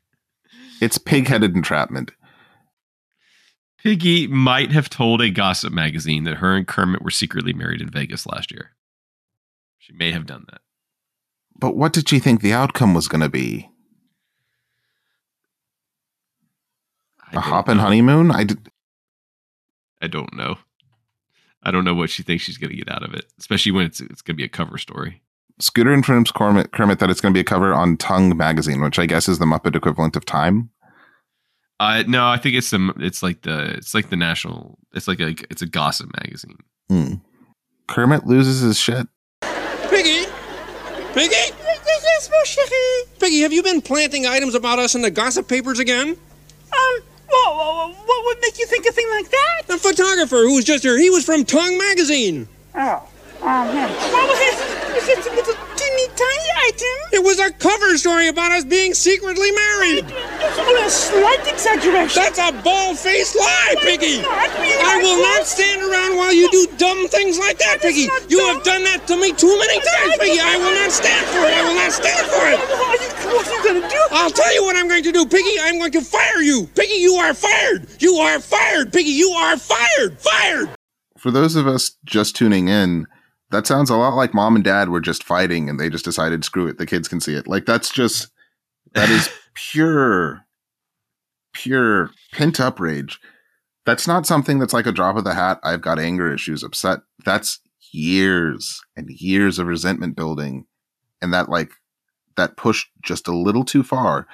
it's pig-headed entrapment. Piggy might have told a gossip magazine that her and Kermit were secretly married in Vegas last year. She may have done that. But what did she think the outcome was going to be? A hoppin' honeymoon? I did. I don't know. I don't know what she thinks she's going to get out of it, especially when it's it's going to be a cover story. Scooter informs Kermit, Kermit that it's going to be a cover on Tongue magazine, which I guess is the Muppet equivalent of Time. Uh, no, I think it's the it's like the it's like the national. It's like a it's a gossip magazine. Hmm. Kermit loses his shit. Piggy? Piggy? Yes, mon chéri. Piggy, have you been planting items about us in the gossip papers again? Um, whoa, whoa, whoa, what would make you think a thing like that? The photographer who was just here, he was from Tongue Magazine. Oh, oh, man. Well, it's, it's, it's a little teeny tiny item. It was a cover story about us being secretly married. It's only a slight exaggeration. That's a bald-faced lie, But Piggy. not real. I will not stand around while you do dumb things like that, But Piggy. You dumb. have done that to me too many times, Piggy. I will not stand for it. I will not stand for it. What are you, what are you gonna do? I'll tell you what I'm going to do, Piggy. I'm going to fire you. Piggy, you are fired. You are fired. Piggy, you are fired. Fired. For those of us just tuning in, that sounds a lot like mom and dad were just fighting and they just decided, screw it, the kids can see it. Like that's just that is pure, pure pent up rage. That's not something that's like a drop of the hat. I've got anger issues, upset. That's years and years of resentment building. And that like that pushed just a little too far.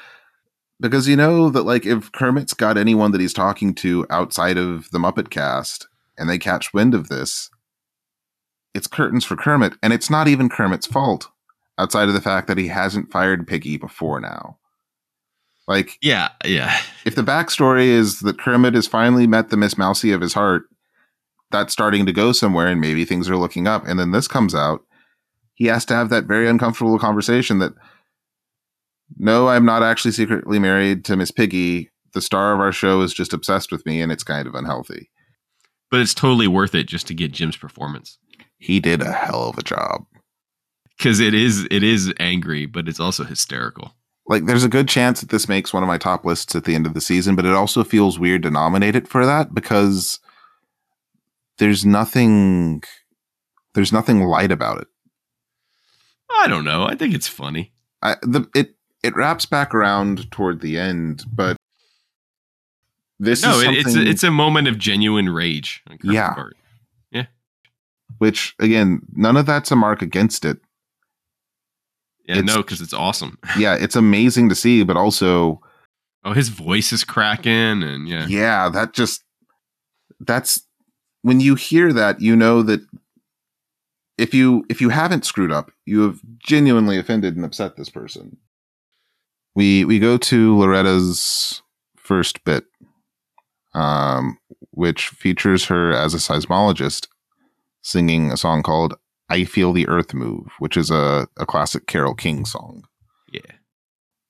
Because you know that like if Kermit's got anyone that he's talking to outside of the Muppet cast and they catch wind of this, it's curtains for Kermit, and it's not even Kermit's fault, outside of the fact that he hasn't fired Piggy before now. Like, Yeah, yeah. if the backstory is that Kermit has finally met the Miss Mousy of his heart, that's starting to go somewhere, and maybe things are looking up. And then this comes out, he has to have that very uncomfortable conversation that, no, I'm not actually secretly married to Miss Piggy. The star of our show is just obsessed with me, and it's kind of unhealthy. But it's totally worth it just to get Jim's performance. He did a hell of a job. Because it is it is angry, but it's also hysterical. like there's a good chance that this makes one of my top lists at the end of the season, but it also feels weird to nominate it for that because there's nothing there's nothing light about it. I don't know. I think it's funny. I, the it it wraps back around toward the end, but this no, is it, it's something it's a moment of genuine rage. Yeah. part. which again, none of that's a mark against it. Yeah, It's- no, because it's awesome. Yeah, it's amazing to see, but also Oh, his voice is cracking, and yeah, yeah, that just that's when you hear that, you know that if you if you haven't screwed up, you have genuinely offended and upset this person. We we go to Loretta's first bit, um, which features her as a seismologist singing a song called "I Feel the Earth Move," which is a, a classic Carole King song yeah.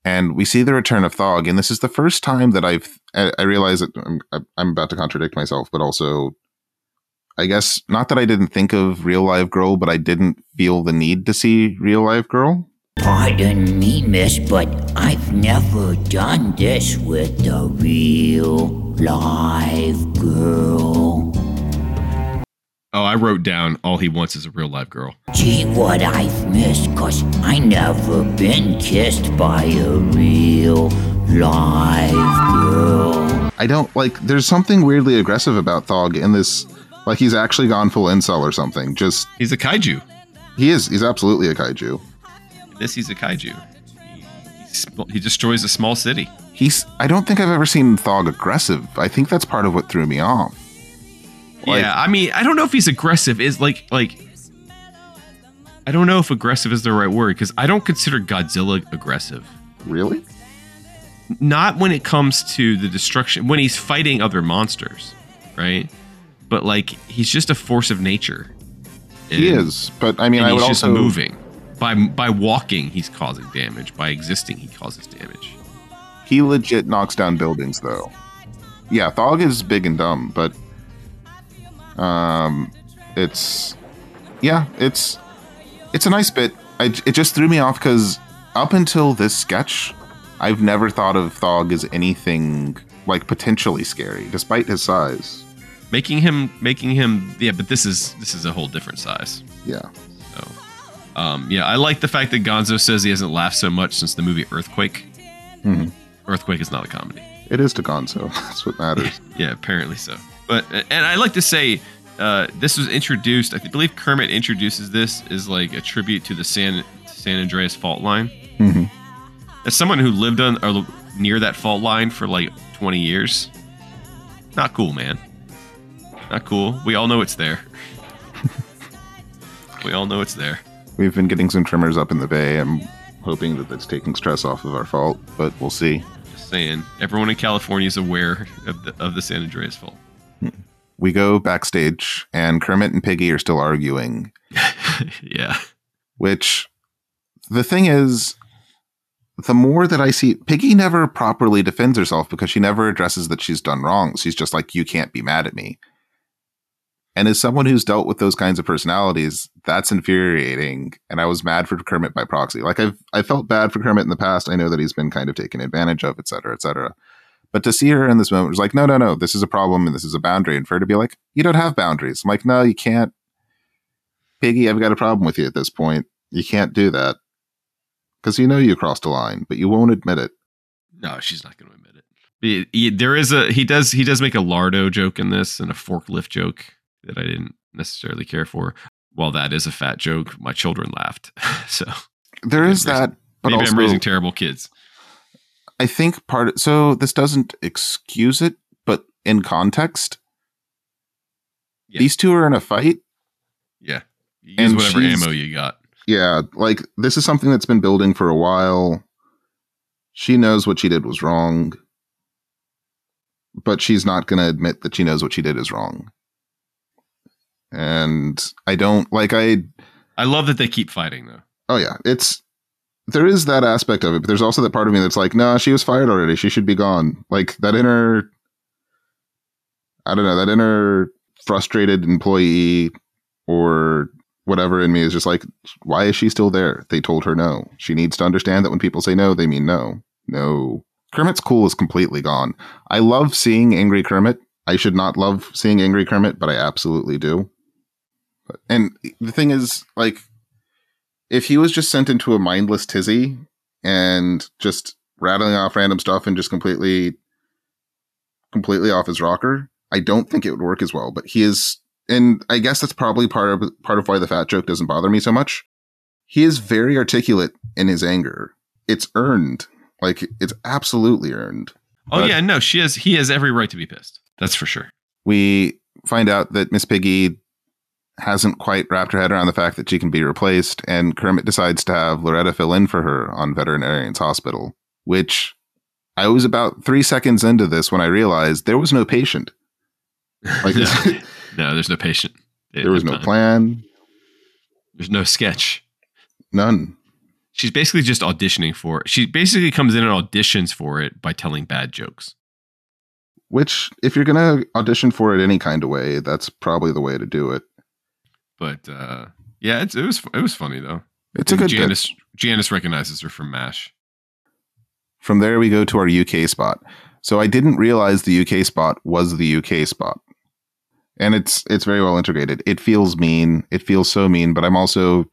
and we see the return of Thog, and this is the first time that I've I, I realize that I'm, I'm about to contradict myself, but also, I guess not that I didn't think of Real Live Girl, but I didn't feel the need to see Real Live Girl. Pardon me, miss, but I've never done this with a real live girl. Oh, I wrote down all he wants is a real live girl. Gee, what I've missed, cause I never been kissed by a real live girl. I don't like. There's something weirdly aggressive about Thog in this. Like he's actually gone full incel or something. Just He's a kaiju. he is. He's absolutely a kaiju. This he's a kaiju. He, he destroys a small city. He's. I don't think I've ever seen Thog aggressive. I think that's part of what threw me off. Like- yeah, I mean, I don't know if he's aggressive. Is like like I don't know if aggressive is the right word because I don't consider Godzilla aggressive. Really? Not when it comes to the destruction when he's fighting other monsters, right? But like he's just a force of nature. He is. But I mean, and I he's would just also moving. By by walking, he's causing damage. By existing, he causes damage. He legit knocks down buildings, though. Yeah, Thog is big and dumb, but um, it's yeah, it's it's a nice bit. I, it just threw me off because up until this sketch, I've never thought of Thog as anything like potentially scary, despite his size. Making him making him yeah, but this is this is a whole different size. Yeah, um, yeah, I like the fact that Gonzo says he hasn't laughed so much since the movie Earthquake. Mhm. Earthquake is not a comedy. it is to Gonzo. That's what matters. Yeah, apparently so. But and I like to say uh, this was introduced. I believe Kermit introduces this as like a tribute to the San San Andreas fault line. Mhm. As someone who lived on or near that fault line for like 20 years, not cool, man. Not cool. We all know it's there. we all know it's there. We've been getting some trimmers up in the bay. I'm hoping that that's taking stress off of our fault, but we'll see. Just saying, everyone in California is aware of the of the San Andreas fault. Hmm. We go backstage, and Kermit and Piggy are still arguing, yeah. which the thing is, the more that I see, Piggy never properly defends herself because she never addresses that she's done wrong. She's just like, you can't be mad at me. And as someone who's dealt with those kinds of personalities, that's infuriating. And I was mad for Kermit by proxy. Like I've I felt bad for Kermit in the past. I know that he's been kind of taken advantage of, et cetera, et cetera. But to see her in this moment was like, no, no, no, this is a problem and this is a boundary. And for her to be like, you don't have boundaries. I'm like, no, you can't. Piggy, I've got a problem with you at this point. You can't do that. Because you know you crossed a line, but you won't admit it. No, she's not going to admit it. He- he- there is a he does he does make a lardo joke in this and a forklift joke that I didn't necessarily care for. While that is a fat joke, my children laughed. so There is that, but maybe also I'm raising terrible kids. I think part so this doesn't excuse it, but in context, these two are in a fight. Yeah, you use And whatever ammo you got. Yeah, like this is something that's been building for a while. She knows what she did was wrong, but she's not going to admit that she knows what she did is wrong. And I don't like I I love that they keep fighting though. Oh yeah, it's there is that aspect of it, but there's also that part of me that's like, nah, she was fired already. She should be gone. Like that inner, I don't know, that inner frustrated employee or whatever in me is just like, why is she still there? They told her no. She needs to understand that when people say no, they mean no. No. Kermit's cool is completely gone. I love seeing angry Kermit. I should not love seeing angry Kermit, but I absolutely do. And the thing is, like, if he was just sent into a mindless tizzy and just rattling off random stuff and just completely completely off his rocker, I don't think it would work as well. But he is and I guess that's probably part of part of why the fat joke doesn't bother me so much. He is very articulate in his anger. It's earned. Like it's absolutely earned. Oh But yeah, no, she has he has every right to be pissed. That's for sure. we find out that Miss Piggy hasn't quite wrapped her head around the fact that she can be replaced, and Kermit decides to have Loretta fill in for her on Veterinarian's Hospital, which I was about three seconds into this when I realized there was no patient. Like no, no, there's no patient. There was no time. plan, There's no sketch. none. She's basically just auditioning for it. She basically comes in and auditions for it by telling bad jokes. Which, if you're gonna audition for it any kind of way, that's probably the way to do it. But uh yeah, it's, it was it was funny though. It's a And good bit. Janice Janice recognizes her from MASH. From there, we go to our UK spot. So I didn't realize the UK spot was the UK spot, and it's it's very well integrated. It feels mean. It feels so mean, but I'm also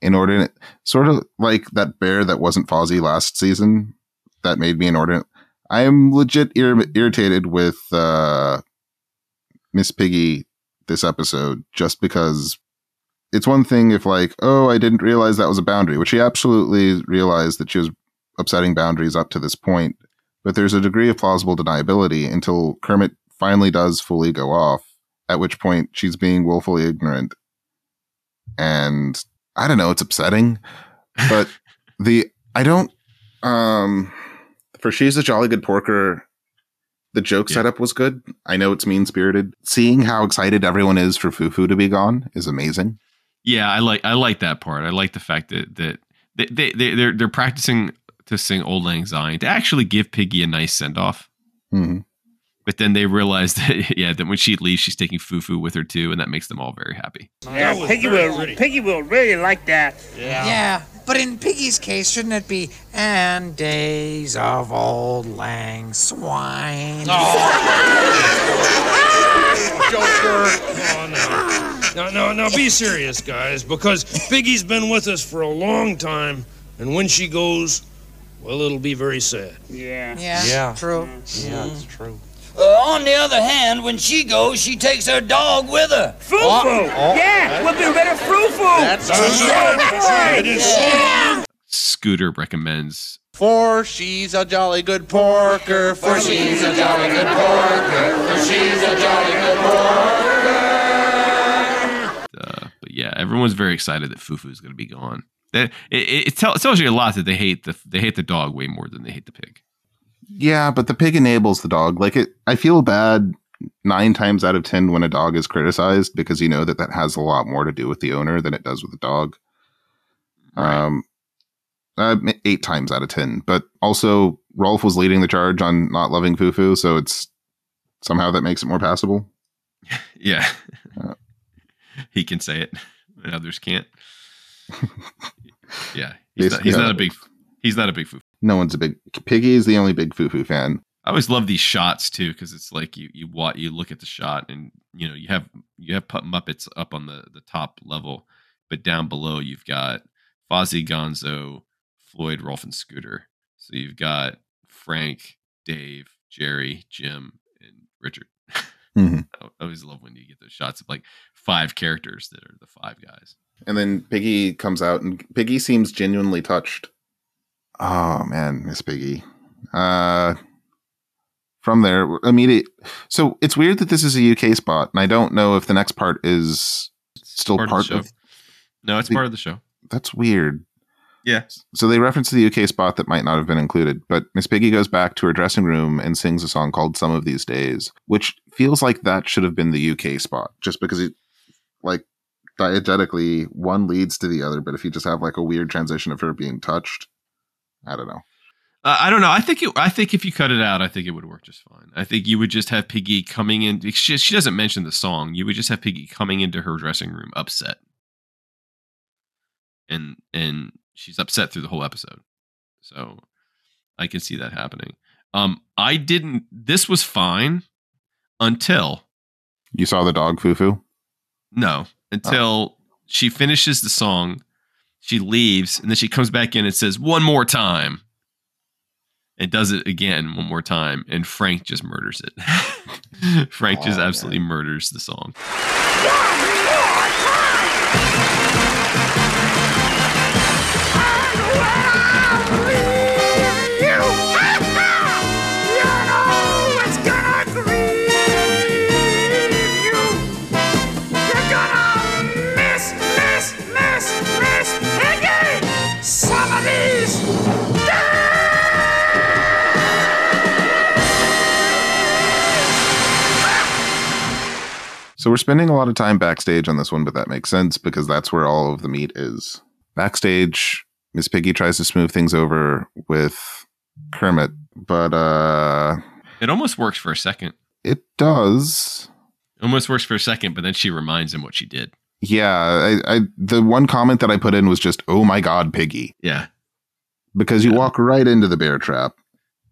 inordinate, sort of like that bear that wasn't Fozzie last season. That made me inordinate. I am legit ir- irritated with uh, Miss Piggy this episode just because it's one thing if like, oh, I didn't realize that was a boundary, which she absolutely realized that she was upsetting boundaries up to this point. But there's a degree of plausible deniability until Kermit finally does fully go off, at which point she's being willfully ignorant. And I don't know, it's upsetting. But the I don't um for she's a jolly good porker, the joke setup was good. I know it's mean spirited. Seeing how excited everyone is for Fufu to be gone is amazing. Yeah, I like I like that part. I like the fact that that they they they they're they're practicing to sing Auld Lang Syne to actually give Piggy a nice send off. Mhm. But then they realize that yeah, that when she leaves, she's taking Fufu with her too, and that makes them all very happy. Yeah, Piggy will, Piggy will really like that. Yeah. Yeah. but in Piggy's case, shouldn't it be and days of old lang swine? Oh. Joker. Oh, no. No, no, no, be serious, guys, because Piggy's been with us for a long time, and when she goes, well, it'll be very sad. Yeah. Yeah. Yeah. True. Yeah, it's true. Uh, on the other hand, when she goes, she takes her dog with her. Foo-foo. yeah, we'll be better frou-foo. That's right. Yeah. Scooter recommends For she's a jolly good porker. For she's a jolly good porker. For she's a jolly good uh, but yeah, everyone's very excited that Fufu is going to be gone. That it, it, it, tell, it tells you a lot that they hate the they hate the dog way more than they hate the pig. Yeah, but the pig enables the dog. Like it, I feel bad nine times out of ten when a dog is criticized because you know that that has a lot more to do with the owner than it does with the dog. Um, uh, eight times out of ten. But also, Rolf was leading the charge on not loving Fufu, so it's somehow that makes it more passable. Yeah. Uh, he can say it, and others can't. yeah, he's, not, he's not uh, a big. He's not a big Fufu. No one's a big Piggy is the only big Fufu fan. I always love these shots too because it's like you you what you look at the shot and you know you have you have Muppets up on the the top level, but down below you've got Fozzie, Gonzo, Floyd, Rolf, and Scooter. So you've got Frank, Dave, Jerry, Jim, and Richard. Mhm. I always love when you get those shots of like five characters that are the five guys. And then Piggy comes out, and Piggy seems genuinely touched. Oh man, Miss Piggy. Uh, from there, immediate. So it's weird that this is a UK spot, and I don't know if the next part is still part part, of the show. of. No, it's the- part of the show. That's weird. Yeah. So they reference the UK spot that might not have been included, but Miss Piggy goes back to her dressing room and sings a song called "Some of These Days," which feels like that should have been the UK spot, just because it, like, diegetically, one leads to the other. But if you just have like a weird transition of her being touched, I don't know. Uh, I don't know. I think it, I think if you cut it out, I think it would work just fine. I think you would just have Piggy coming in. She, she doesn't mention the song. You would just have Piggy coming into her dressing room upset, and and she's upset through the whole episode. So I can see that happening. Um, I didn't. This was fine until You saw the dog Fufu. no, until she finishes the song, she leaves, and then she comes back in and says, one more time. And does it again one more time, and Frank just murders it. Frank just Oh, absolutely murders the song. Some So we're spending a lot of time backstage on this one, but that makes sense because that's where all of the meat is. Backstage, Miss Piggy tries to smooth things over with Kermit, but uh It almost works for a second. it does. Almost works for a second, but then she reminds him what she did. Yeah, I, I the one comment that I put in was just, "Oh my god, Piggy," Yeah. because you walk right into the bear trap.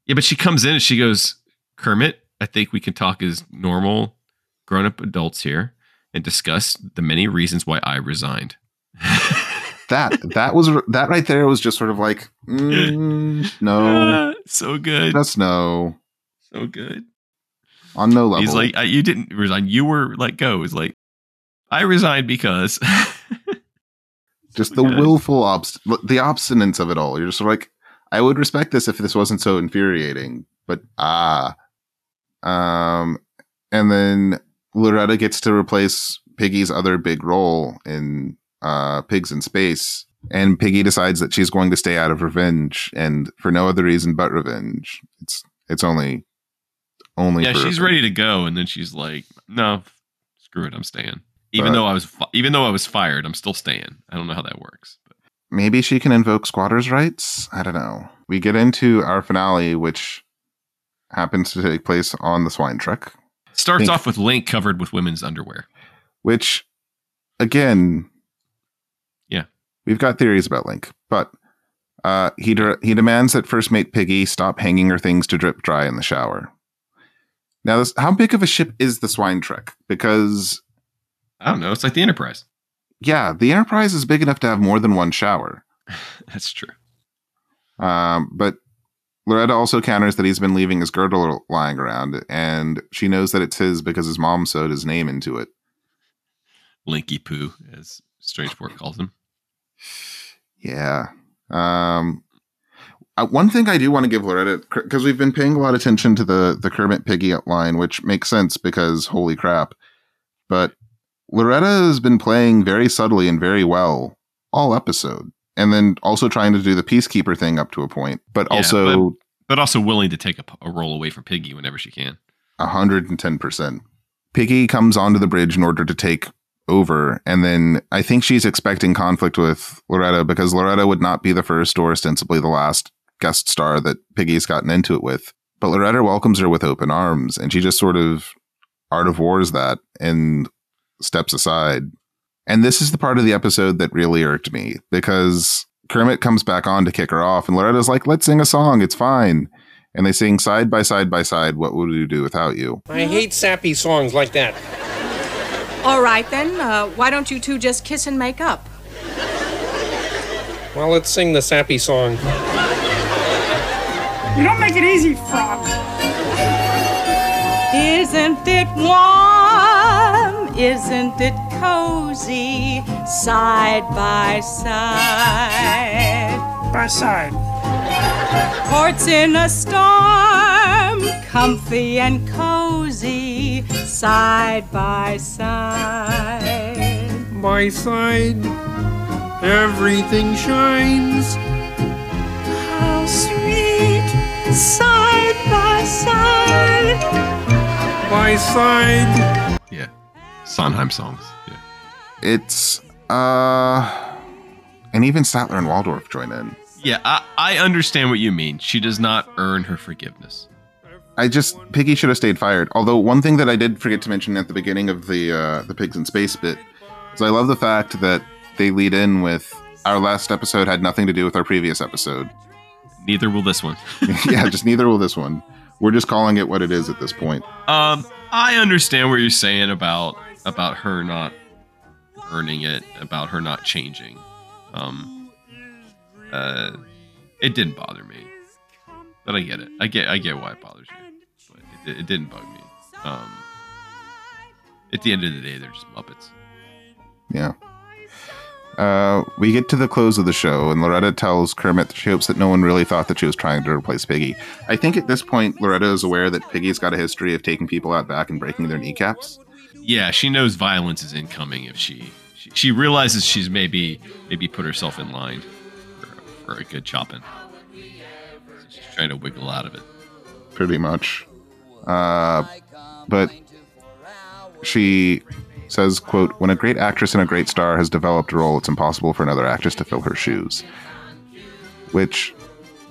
Yeah, but she comes in and she goes, Kermit, I think we can talk as normal grown up adults here and discuss the many reasons why I resigned. That that was that right there was just sort of like, mm, no, so good. That's no, So good. on no level. He's like, I, you didn't resign. You were let go. It's like, I resigned because. just the willful obst the obstinance of it all. You're just sort of like, I would respect this if this wasn't so infuriating, but ah, um, and then Loretta gets to replace Piggy's other big role in uh, Pigs in Space, and Piggy decides that she's going to stay out of revenge, and for no other reason but revenge. It's it's only only yeah, she's revenge. ready to go, and then she's like, "No, screw it, I'm staying." Even But- though I was, fi- even though I was fired, I'm still staying. I don't know how that works. But maybe she can invoke squatters' rights. I don't know. We get into our finale, which happens to take place on the swine trek, starts Think- off with Link covered with women's underwear. which, again, Yeah. we've got theories about Link, but uh, he de- he demands that first mate Piggy stop hanging her things to drip dry in the shower. Now, this, how big of a ship is the swine trek? Because I don't know. It's like the Enterprise. yeah, the Enterprise is big enough to have more than one shower. That's true. Um, but Loretta also counters that he's been leaving his girdle lying around, and she knows that it's his because his mom sewed his name into it. Linky Poo, as Strangepork calls him. Yeah. Um, uh, one thing I do want to give Loretta because we've been paying a lot of attention to the the Kermit Piggy line, which makes sense because holy crap. But Loretta has been playing very subtly and very well all episode, and then also trying to do the peacekeeper thing up to a point, but Yeah, also but, but also willing to take a role away from Piggy whenever she can. hundred and ten percent. Piggy comes onto the bridge in order to take over. And then I think she's expecting conflict with Loretta because Loretta would not be the first or ostensibly the last guest star that Piggy's gotten into it with. But Loretta welcomes her with open arms and she just sort of art of wars that and steps aside. And this is the part of the episode that really irked me because Kermit comes back on to kick her off and Loretta's like, let's sing a song. It's fine. And they sing side by side by side, What Would We Do Without You? I hate sappy songs like that. All right, then. Uh, why don't you two just kiss and make up? Well, let's sing the sappy song. You don't make it easy, Frog. Isn't it warm? Isn't it cozy? Side by side. By side. Ports in a storm, comfy and cozy, side by side. By side, everything shines. How sweet, side by side. By side. Yeah. Sondheim songs. It's, uh, and even Statler and Waldorf join in. Yeah, I, I understand what you mean. She does not earn her forgiveness. I just Piggy should have stayed fired. Although one thing that I did forget to mention at the beginning of the uh, the pigs in space bit is I love the fact that they lead in with our last episode had nothing to do with our previous episode. Neither will this one. yeah, just neither will this one. We're just calling it what it is at this point. Um, I understand what you're saying about about her not earning it, about her not changing. Um, uh, it didn't bother me, but I get it. I get I get why it bothers you, but it, it didn't bug me. Um, at the end of the day, they're just Muppets. Yeah. Uh, we get to the close of the show, and Loretta tells Kermit that she hopes that no one really thought that she was trying to replace Piggy. I think at this point, Loretta is aware that Piggy's got a history of taking people out back and breaking their kneecaps. Yeah, she knows violence is incoming if she she, she realizes she's maybe maybe put herself in line for, for a good chopping. So she's trying to wiggle out of it. pretty much. Uh, but she says, quote, when a great actress and a great star has developed a role, it's impossible for another actress to fill her shoes. Which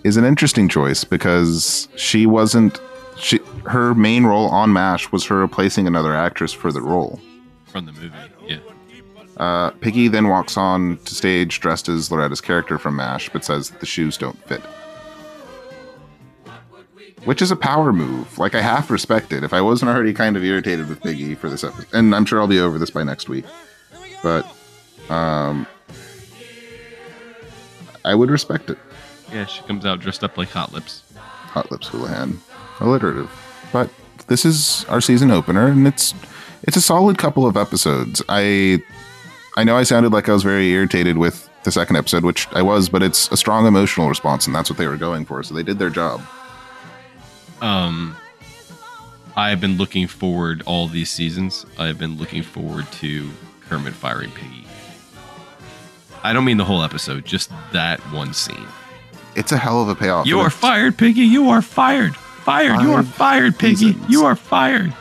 is an interesting choice because she wasn't she her main role on MASH was her replacing another actress for the role. From the movie, yeah. Uh, Piggy then walks on to stage dressed as Loretta's character from MASH, but says the shoes don't fit. Which is a power move. Like, I half respect it. If I wasn't already kind of irritated with Piggy for this episode, and I'm sure I'll be over this by next week, but um, I would respect it. Yeah, she comes out dressed up like Hot Lips. Hot Lips Houlihan. Alliterative. But this is our season opener, and it's it's a solid couple of episodes. I I know I sounded like I was very irritated with the second episode, which I was, but it's a strong emotional response, and that's what they were going for. So they did their job. Um, I've been looking forward all these seasons. I've been looking forward to Kermit firing Piggy. I don't mean the whole episode, just that one scene. It's a hell of a payoff. You are fired, Piggy. You are fired. Fired. You are fired, Piggy. You are fired.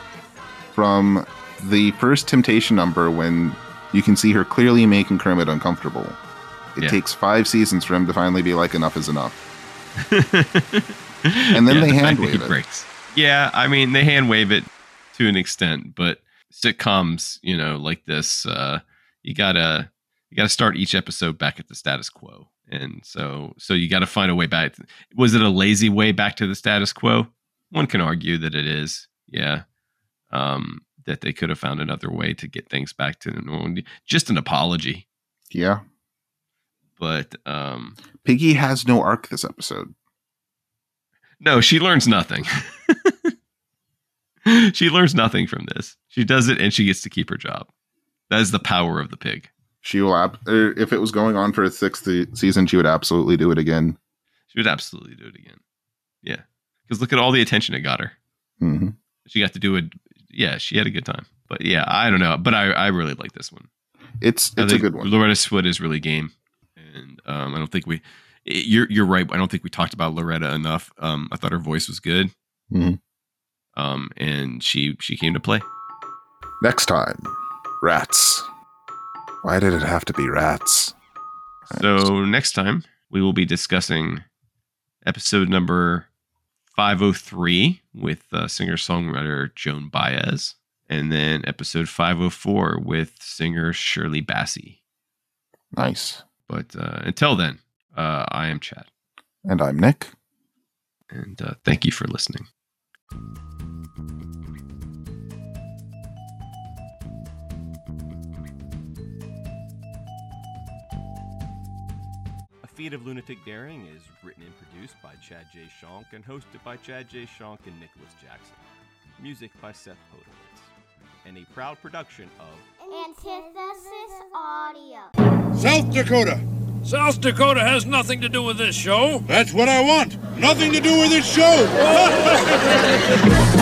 from the first Temptation number when you can see her clearly making Kermit uncomfortable. It Yeah. takes five seasons for him to finally be like, enough is enough. and then Yeah, they the hand wave it. breaks. Yeah, I mean they hand wave it to an extent, but sitcoms, you know, like this, uh, you gotta you gotta start each episode back at the status quo, and so so you got to find a way back. Was it a lazy way back to the status quo? One can argue that it is. Yeah, um, that they could have found another way to get things back to normal. Just an apology, Yeah. but um, Piggy has no arc this episode. No, she learns nothing. she learns nothing from this. She does it and she gets to keep her job. That is the power of the pig. She will, ab- er, if it was going on for a sixth season, she would absolutely do it again. She would absolutely do it again. Yeah. Because look at all the attention it got her. hmm She got to do it. Yeah, she had a good time. But yeah, I don't know. But I, I really like this one. It's it's a good one. Loretta Swit is really game. And um, I don't think we, you're, you're right. I don't think we talked about Loretta enough. Um, I thought her voice was good. Mhm. Um, and she, she came to play. Next time, rats. Why did it have to be rats? So next time we will be discussing episode number 503 with uh, singer-songwriter Joan Baez, and then episode 504 with singer Shirley Bassey. Nice. But uh, until then, uh, I am Chad. And I'm Nick. And uh, thank you for listening. A Feat of Lunatic Daring is written and produced by Chad J. Shonk and hosted by Chad J. Shonk and Nicholas Jackson. Music by Seth Podowitz. And a proud production of Antithesis Audio. South Dakota. South Dakota has nothing to do with this show. That's what I want. Nothing to do with this show.